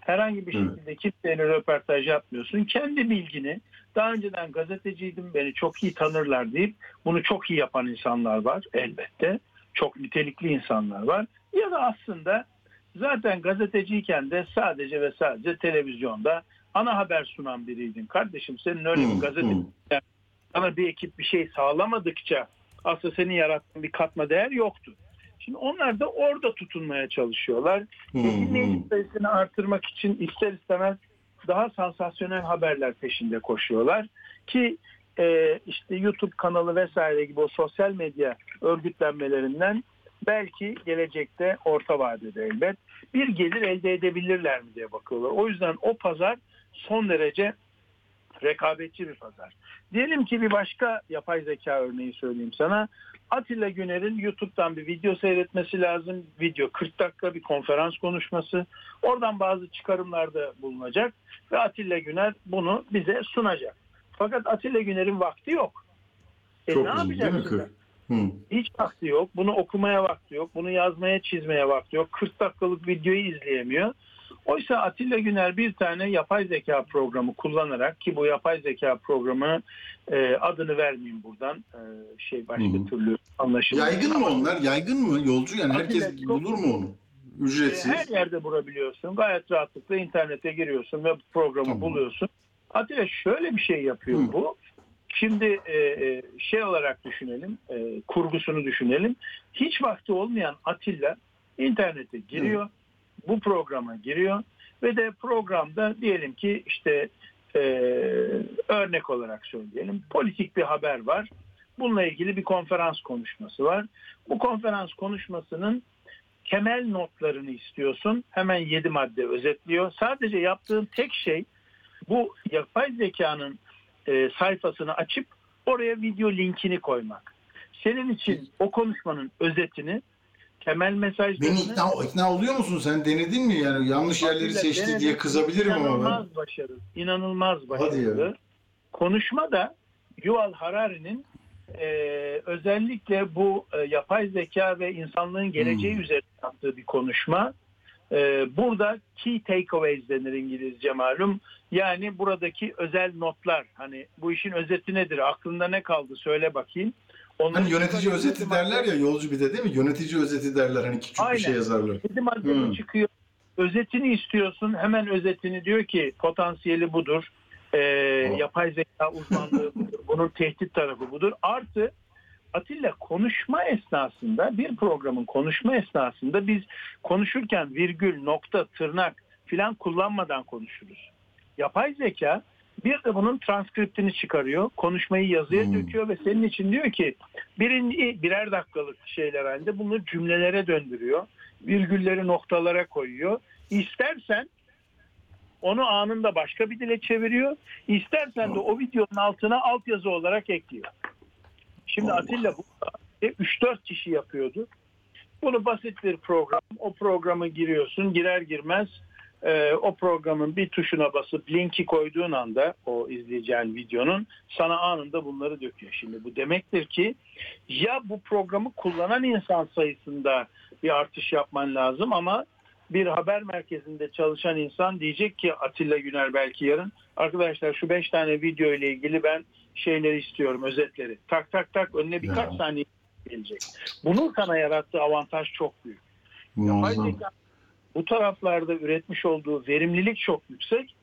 Herhangi bir Evet. şekilde kimseyle röportaj yapmıyorsun. Kendi bilgini daha önceden gazeteciydim beni çok iyi tanırlar deyip bunu çok iyi yapan insanlar var elbette. Çok nitelikli insanlar var. Ya da aslında zaten gazeteciyken de sadece ve sadece televizyonda ana haber sunan biriydin. Kardeşim senin öyle bir gazete hmm. sana bir ekip bir şey sağlamadıkça aslında senin yarattığın bir katma değer yoktu. Şimdi onlar da orada tutunmaya çalışıyorlar. Dinleyici sayısını artırmak için ister istemez daha sansasyonel haberler peşinde koşuyorlar. Ki e, işte YouTube kanalı vesaire gibi o sosyal medya örgütlenmelerinden belki gelecekte orta vadede elbet bir gelir elde edebilirler mi diye bakıyorlar. O yüzden o pazar son derece rekabetçi bir pazar. Diyelim ki bir başka yapay zeka örneği söyleyeyim sana. Atilla Güner'in YouTube'dan bir video seyretmesi lazım. Video 40 dakika bir konferans konuşması. Oradan bazı çıkarımlarda bulunacak ve Atilla Güner bunu bize sunacak. Fakat Atilla Güner'in vakti yok. E Çok ne? Kırk. Hı. Hiç vakti yok. Bunu okumaya vakti yok. Bunu yazmaya, çizmeye vakti yok. 40 dakikalık videoyu izleyemiyor. Oysa Atilla Güner bir tane yapay zeka programı kullanarak ki bu yapay zeka programı e, adını vermeyeyim buradan e, şey başka Hı türlü anlaşılır. Yaygın mı onlar? Yaygın mı yolcu? Yani herkes çok- bulur mu onu? Ücretsiz. Her yerde bulabiliyorsun. Gayet rahatlıkla internete giriyorsun ve programı Tamam. buluyorsun. Atilla şöyle bir şey yapıyor Hı. bu. Şimdi e, e, şey olarak düşünelim, e, kurgusunu düşünelim. Hiç vakti olmayan Atilla internete giriyor, bu programa giriyor ve de programda diyelim ki işte e, örnek olarak söyleyelim politik bir haber var. Bununla ilgili bir konferans konuşması var. Bu konferans konuşmasının temel notlarını istiyorsun. Hemen 7 madde özetliyor. Sadece yaptığın tek şey bu yapay zekanın e, sayfasını açıp oraya video linkini koymak. Senin için o konuşmanın özetini, temel mesajlarını... Beni ikna, ikna oluyor musun? Sen denedin mi? Yani yanlış yerleri seçti denedim. diye kızabilirim ama ben. İnanılmaz başarılı. İnanılmaz Hadi başarılı. ya. Konuşma da Yuval Harari'nin e, özellikle bu e, yapay zeka ve insanlığın geleceği Hmm. üzerine yaptığı bir konuşma. Ee, burada key takeaways denir İngilizce malum. Yani buradaki özel notlar. Hani bu işin özeti nedir? Aklında ne kaldı? Söyle bakayım. Onları Hani yönetici özeti derler ya yolcu bir de değil mi? Yönetici özeti derler hani küçük Aynen. bir şey yazarlar. Yedi madde Hmm. çıkıyor. Özetini istiyorsun. Hemen özetini diyor ki potansiyeli budur. Oh. Yapay zeka uzmanlığı budur. Bunun tehdit tarafı budur. Artı Atilla konuşma esnasında bir programın konuşma esnasında biz konuşurken virgül, nokta, tırnak filan kullanmadan konuşuruz. Yapay zeka bir de bunun transkriptini çıkarıyor. Konuşmayı yazıya Hmm. döküyor ve senin için diyor ki birinci birer dakikalık şeyler halinde bunu cümlelere döndürüyor. Virgülleri noktalara koyuyor. İstersen onu anında başka bir dile çeviriyor. İstersen de o videonun altına altyazı olarak ekliyor. Şimdi Allah. Atilla bu 3-4 kişi yapıyordu. Bunu basit bir program. O programı giriyorsun. Girer girmez e, o programın bir tuşuna basıp linki koyduğun anda o izleyeceğin videonun sana anında bunları döküyor. Şimdi bu demektir ki ya bu programı kullanan insan sayısında bir artış yapman lazım ama bir haber merkezinde çalışan insan diyecek ki Atilla Güner belki yarın arkadaşlar şu 5 tane video ile ilgili ben şeyleri istiyorum özetleri. Tak tak tak önüne birkaç Ya. saniye gelecek. Bunun sana yarattığı avantaj çok büyük. Yapay Muazzam. zeka bu taraflarda üretmiş olduğu verimlilik çok yüksek.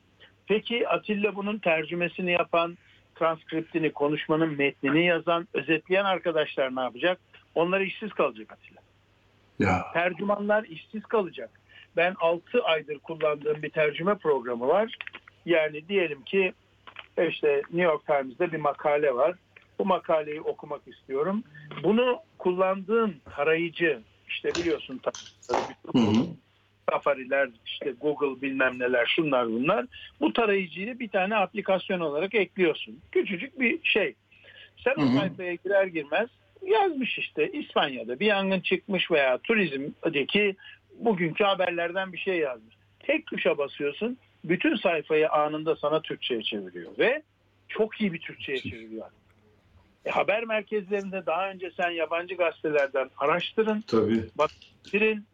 Peki Atilla bunun tercümesini yapan, transkriptini, konuşmanın metnini yazan, özetleyen arkadaşlar ne yapacak? Onlar işsiz kalacak Atilla. Ya. Tercümanlar işsiz kalacak. Ben 6 aydır kullandığım bir tercüme programı var. Yani diyelim ki işte New York Times'da bir makale var. Bu makaleyi okumak istiyorum. Bunu kullandığın tarayıcı işte biliyorsun. Safari'ler, işte Google bilmem neler şunlar bunlar. Bu tarayıcıyı bir tane aplikasyon olarak ekliyorsun. Küçücük bir şey. Sen o sayfaya girer girmez yazmış işte İspanya'da bir yangın çıkmış veya turizmdeki bugünkü haberlerden bir şey yazmış. Tek tuşa basıyorsun. Bütün sayfayı anında sana Türkçe'ye çeviriyor ve çok iyi bir Türkçe'ye çeviriyor. E, haber merkezlerinde daha önce sen yabancı gazetelerden araştırın Tabii. getirin.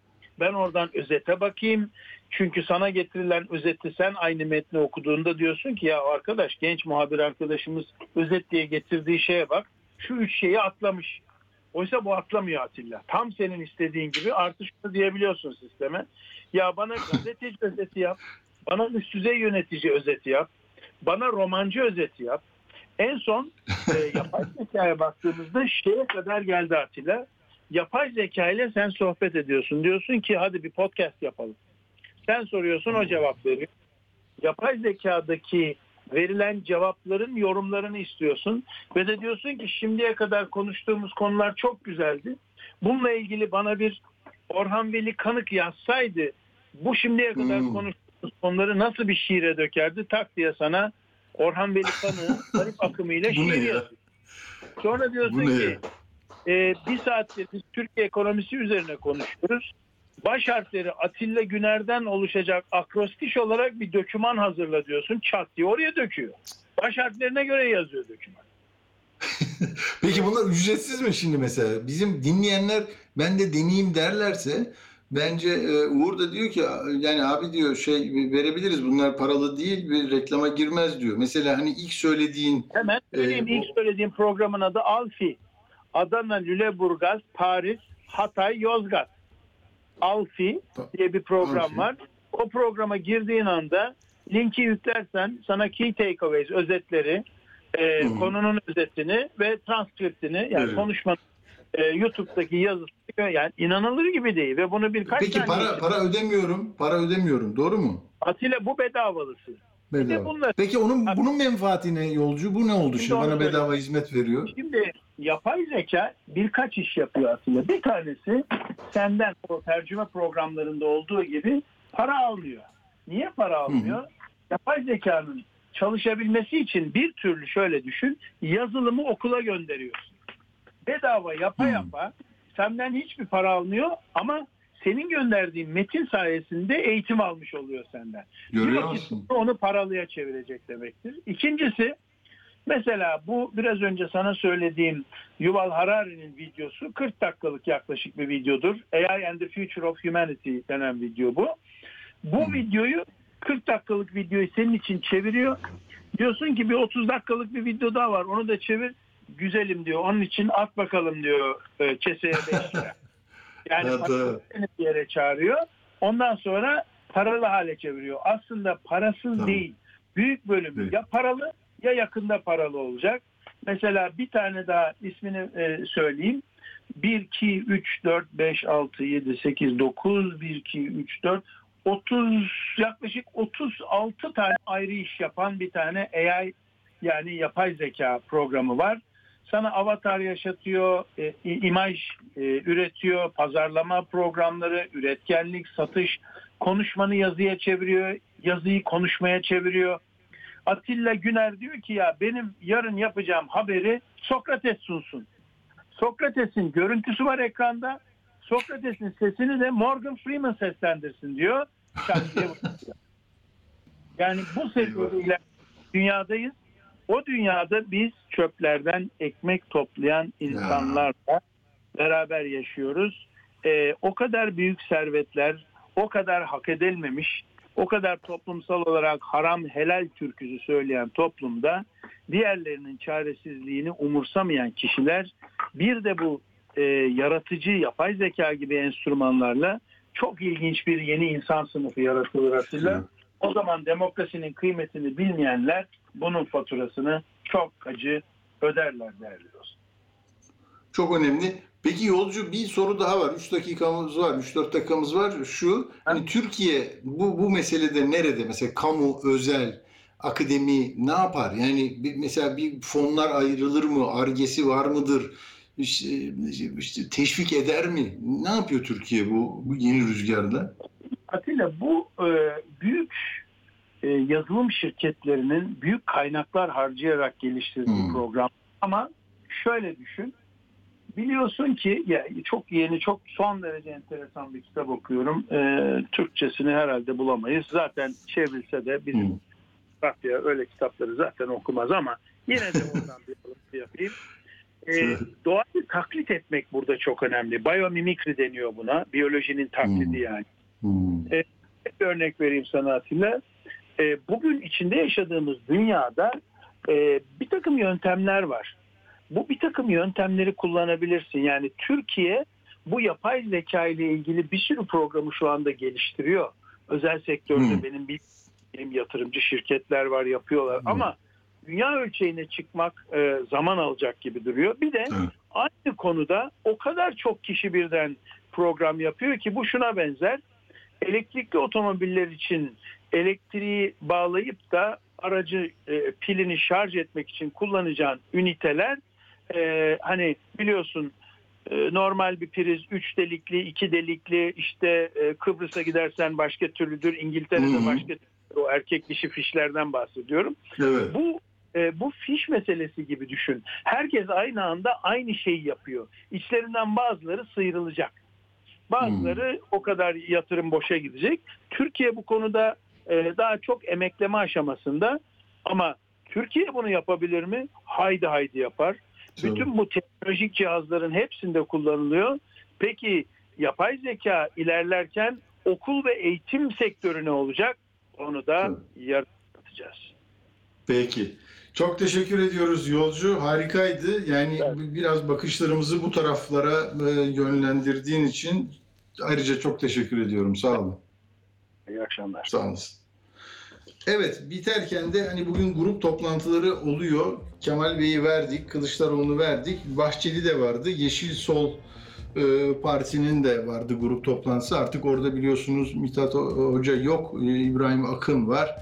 Ben oradan özete bakayım. Çünkü sana getirilen özeti sen aynı metni okuduğunda diyorsun ki ya arkadaş genç muhabir arkadaşımız özet diye getirdiği şeye bak. Şu üç şeyi atlamış. Oysa bu atlamıyor Atilla. Tam senin istediğin gibi artı şunu diyebiliyorsun sisteme. Ya bana gazeteci özeti yap. Bana üst düzey yönetici özeti yap. Bana romancı özeti yap. En son e, *laughs* yapay zekaya baktığımızda şeye kadar geldi Atilla yapay zeka ile sen sohbet ediyorsun. Diyorsun ki hadi bir podcast yapalım. Sen soruyorsun o cevap veriyor. Yapay zekadaki verilen cevapların yorumlarını istiyorsun ve de diyorsun ki şimdiye kadar konuştuğumuz konular çok güzeldi. Bununla ilgili bana bir Orhan Veli Kanık yazsaydı bu şimdiye kadar Hmm. konuştuğumuz konuları nasıl bir şiire dökerdi tak diye sana Orhan Veli Kanık'ın garip *laughs* akımıyla şiir ya? yazıyor. Sonra diyorsun ki e, bir saattir biz Türkiye ekonomisi üzerine konuşuyoruz. Baş harfleri Atilla Güner'den oluşacak akrostiş olarak bir döküman hazırla diyorsun. Çat diye oraya döküyor. Baş harflerine göre yazıyor döküman. *laughs* Peki bunlar ücretsiz mi şimdi mesela? Bizim dinleyenler ben de deneyeyim derlerse bence e, Uğur da diyor ki yani abi diyor şey verebiliriz bunlar paralı değil bir reklama girmez diyor. Mesela hani ilk söylediğin Hemen söyleyeyim Ee, ilk söylediğim programın adı Alfi. Adana, Lüleburgaz, Paris, Hatay, Yozgat. Alfi diye bir program Alfi. var. O programa girdiğin anda linki yüklersen sana key takeaways, özetleri, e, konunun özetini ve transkriptini yani Evet. konuşmanın e, YouTube'daki yazısı yani inanılır gibi değil ve bunu birkaç Peki para para ödemiyorum. Para ödemiyorum. Doğru mu? Atilla bu bedavalısı. de Bedava. bunlar- Peki onun bunun menfaati ne yolcu? Bu ne oldu Şimdi şimdi? Bana bedava hizmet veriyor. Şimdi yapay zeka birkaç iş yapıyor aslında. Bir tanesi senden o tercüme programlarında olduğu gibi para almıyor. Niye para almıyor? Yapay zekanın çalışabilmesi için bir türlü şöyle düşün, yazılımı okula gönderiyorsun. Bedava yapa Hmm. yapa senden hiçbir para almıyor ama senin gönderdiğin metin sayesinde eğitim almış oluyor senden. Görüyor musun? onu paralıya çevirecek demektir. İkincisi Mesela bu biraz önce sana söylediğim Yuval Harari'nin videosu 40 dakikalık yaklaşık bir videodur. AI and the Future of Humanity denen video bu. Bu videoyu 40 dakikalık videoyu senin için çeviriyor. Diyorsun ki bir 30 dakikalık bir video daha var onu da çevir. Güzelim diyor. Onun için at bakalım diyor e, keseye 5 lira. *laughs* Yani seni bir yere çağırıyor. Ondan sonra paralı hale çeviriyor. Aslında parasız Tamam. değil. Büyük bölümü Evet. ya paralı ya yakında paralı olacak. Mesela bir tane daha ismini e, söyleyeyim. 1, 2, 3, 4, 5, 6, 7, 8, 9, 1, 2, 3, 4, 30 yaklaşık 36 tane ayrı iş yapan bir tane AI yani yapay zeka programı var. Sana avatar yaşatıyor, e, imaj e, üretiyor, pazarlama programları, üretkenlik, satış, konuşmanı yazıya çeviriyor, yazıyı konuşmaya çeviriyor. Atilla Güner diyor ki ya benim yarın yapacağım haberi Sokrates sunsun. Sokrates'in görüntüsü var ekranda. Sokrates'in sesini de Morgan Freeman seslendirsin diyor. *laughs* Yani bu sebeple dünyadayız. O dünyada biz çöplerden ekmek toplayan insanlarla beraber yaşıyoruz. Ee, o kadar büyük servetler, o kadar hak edilmemiş, o kadar toplumsal olarak haram helal türküsü söyleyen toplumda diğerlerinin çaresizliğini umursamayan kişiler bir de bu e, yaratıcı yapay zeka gibi enstrümanlarla çok ilginç bir yeni insan sınıfı yaratılır Atilla. O zaman demokrasinin kıymetini bilmeyenler bunun faturasını çok acı öderler değerli dostum. Çok önemli. Peki yolcu bir soru daha var. 3 dakikamız var, 3-4 dakikamız var. Şu, hani Türkiye bu bu meselede nerede? Mesela kamu, özel, akademi ne yapar? Yani bir, mesela bir fonlar ayrılır mı? Argesi var mıdır? İşte, işte teşvik eder mi? Ne yapıyor Türkiye bu, bu yeni rüzgarda? Atilla bu e, büyük e, yazılım şirketlerinin büyük kaynaklar harcayarak geliştirdiği Hmm. program. Ama şöyle düşün. Biliyorsun ki ya çok yeni, çok son derece enteresan bir kitap okuyorum. E, Türkçesini herhalde bulamayız. Zaten çevrilse de bizim Hmm. Rapya öyle kitapları zaten okumaz ama yine de oradan bir alıntı yapayım. E, doğayı taklit etmek burada çok önemli. Biyomimikri deniyor buna. Biyolojinin taklidi Hmm. yani. Hmm. Bir örnek vereyim sana Atilla. E, bugün içinde yaşadığımız dünyada e, bir takım yöntemler var. Bu bir takım yöntemleri kullanabilirsin. Yani Türkiye bu yapay zeka ile ilgili bir sürü programı şu anda geliştiriyor. Özel sektörde Hmm. benim bildiğim yatırımcı şirketler var yapıyorlar. Hmm. Ama dünya ölçeğine çıkmak e, zaman alacak gibi duruyor. Bir de Evet. aynı konuda o kadar çok kişi birden program yapıyor ki bu şuna benzer. Elektrikli otomobiller için elektriği bağlayıp da aracı e, pilini şarj etmek için kullanacağın üniteler e, hani biliyorsun e, normal bir priz 3 delikli, 2 delikli işte e, Kıbrıs'a gidersen başka türlüdür, İngiltere'de Hı hı. başka. O erkek dişi fişlerden bahsediyorum. Evet. Bu e, bu fiş meselesi gibi düşün. Herkes aynı anda aynı şeyi yapıyor. İçlerinden bazıları sıyrılacak. Bazıları o kadar yatırım boşa gidecek. Türkiye bu konuda e, daha çok emekleme aşamasında ama Türkiye bunu yapabilir mi? Haydi haydi yapar. Tabii. Bütün bu teknolojik cihazların hepsinde kullanılıyor. Peki yapay zeka ilerlerken okul ve eğitim sektörü ne olacak? Onu da yaratacağız. Peki. Çok teşekkür ediyoruz yolcu. Harikaydı. Yani Evet. biraz bakışlarımızı bu taraflara e, yönlendirdiğin için ayrıca çok teşekkür ediyorum. Sağ olun. İyi akşamlar. Sağ olasın. Evet, biterken de hani bugün grup toplantıları oluyor. Kemal Bey'i verdik, Kılıçdaroğlu'nu verdik. Bahçeli de vardı. Yeşil Sol e, Parti'nin de vardı grup toplantısı. Artık orada biliyorsunuz Mithat Ho- Hoca yok, e, İbrahim Akın var.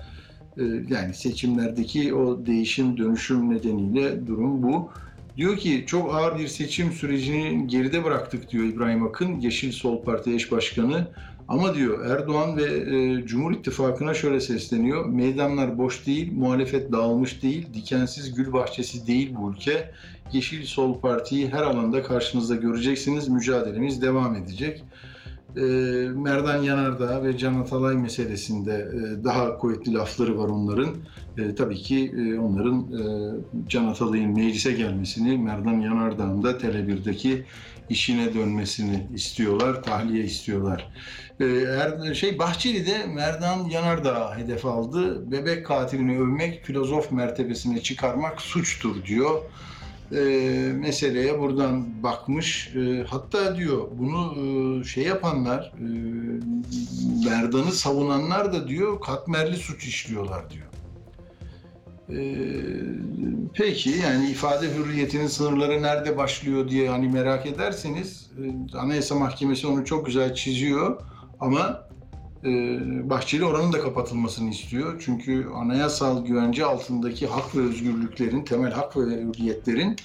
E, yani seçimlerdeki o değişim dönüşüm nedeniyle durum bu. Diyor ki çok ağır bir seçim sürecini geride bıraktık diyor İbrahim Akın, Yeşil Sol Parti eş başkanı. Ama diyor Erdoğan ve e, Cumhur İttifakı'na şöyle sesleniyor. Meydanlar boş değil, muhalefet dağılmış değil, dikensiz gül bahçesi değil bu ülke. Yeşil Sol Parti'yi her alanda karşınızda göreceksiniz. Mücadelemiz devam edecek. E, Merdan Yanardağ ve Can Atalay meselesinde e, daha kuvvetli lafları var onların. E, tabii ki e, onların e, Can Atalay'ın meclise gelmesini, Merdan Yanardağ'ın da Tele1'deki işine dönmesini istiyorlar, tahliye istiyorlar. Er, şey Bahçeli Merdan Yanardağ hedef aldı. Bebek katilini övmek, filozof mertebesine çıkarmak suçtur diyor e, meseleye buradan bakmış. E, hatta diyor bunu e, şey yapanlar, e, Merdan'ı savunanlar da diyor katmerli suç işliyorlar diyor. E, peki yani ifade hürriyetinin sınırları nerede başlıyor diye hani merak ederseniz e, Anayasa Mahkemesi onu çok güzel çiziyor ama Bahçeli oranın da kapatılmasını istiyor. Çünkü anayasal güvence altındaki hak ve özgürlüklerin, temel hak ve hürriyetlerin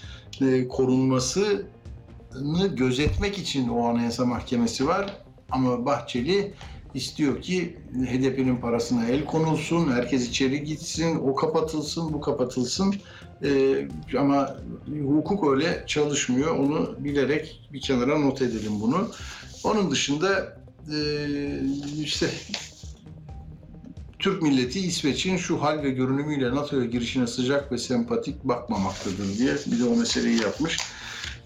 e, korunmasını gözetmek için o anayasa mahkemesi var. Ama Bahçeli istiyor ki HDP'nin parasına el konulsun, herkes içeri gitsin, o kapatılsın, bu kapatılsın. Ee, ama hukuk öyle çalışmıyor. Onu bilerek bir kenara not edelim bunu. Onun dışında e, işte Türk milleti İsveç'in şu hal ve görünümüyle NATO'ya girişine sıcak ve sempatik bakmamaktadır diye bir de o meseleyi yapmış.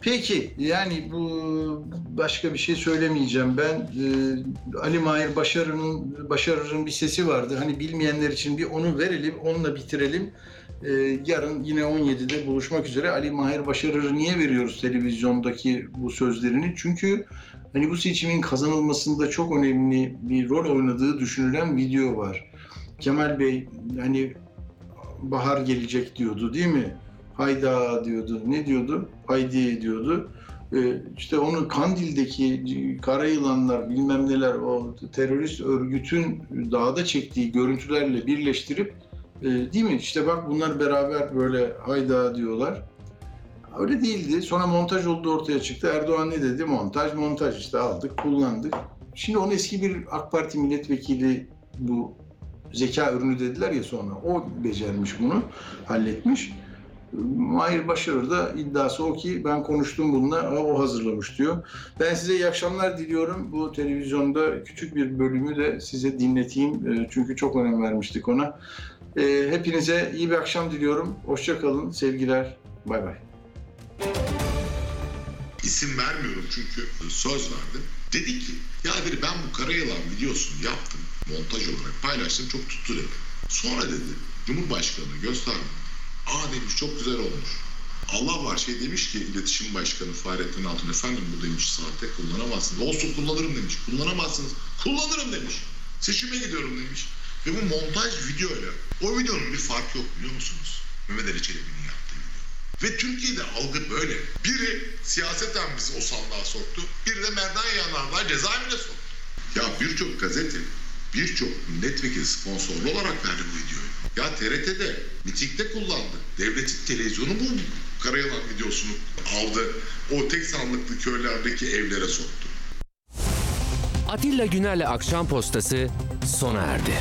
Peki yani bu başka bir şey söylemeyeceğim ben. Ee, Ali Mahir Başarır'ın Başarır'ın bir sesi vardı. Hani bilmeyenler için bir onu verelim, onunla bitirelim. Ee, yarın yine 17'de buluşmak üzere. Ali Mahir Başarır'ı niye veriyoruz televizyondaki bu sözlerini? Çünkü hani bu seçimin kazanılmasında çok önemli bir rol oynadığı düşünülen video var. Kemal Bey hani bahar gelecek diyordu değil mi? Hayda diyordu. Ne diyordu? Haydi diyordu. Ee, işte onu Kandil'deki kara yılanlar bilmem neler o terörist örgütün dağda çektiği görüntülerle birleştirip e, değil mi? İşte bak bunlar beraber böyle hayda diyorlar. Öyle değildi. Sonra montaj oldu ortaya çıktı. Erdoğan ne dedi? Montaj, montaj işte aldık, kullandık. Şimdi onun eski bir AK Parti milletvekili bu zeka ürünü dediler ya sonra. O becermiş bunu, halletmiş. Mahir Başarır da iddiası o ki ben konuştum bununla, o hazırlamış diyor. Ben size iyi akşamlar diliyorum. Bu televizyonda küçük bir bölümü de size dinleteyim. E, çünkü çok önem vermiştik ona. E, hepinize iyi bir akşam diliyorum. Hoşça kalın, sevgiler. Bay bay. İsim vermiyorum çünkü söz verdim. Dedi ki ya dedi ben bu kara yılan videosunu yaptım montaj olarak paylaştım çok tuttu dedi. Sonra dedi Cumhurbaşkanı gösterdi. Aa demiş çok güzel olmuş. Allah var şey demiş ki iletişim başkanı Fahrettin Altun efendim bu demiş sahte kullanamazsınız. Olsun kullanırım demiş. Kullanamazsınız. Kullanırım demiş. Seçime gidiyorum demiş. Ve bu montaj videoyla o videonun bir farkı yok biliyor musunuz? Mehmet Ali Çelebi'nin. Ve Türkiye'de algı böyle. Biri siyaseten bizi o sandığa soktu. Biri de Merdan Yanardağ cezaevine soktu. Ya birçok gazete, birçok milletvekili sponsorlu olarak verdi bu videoyu. Ya TRT'de, mitingde kullandı. Devletin televizyonu bu Karayalan videosunu aldı. O tek sandıklı köylerdeki evlere soktu. Atilla Güner'le Akşam Postası sona erdi.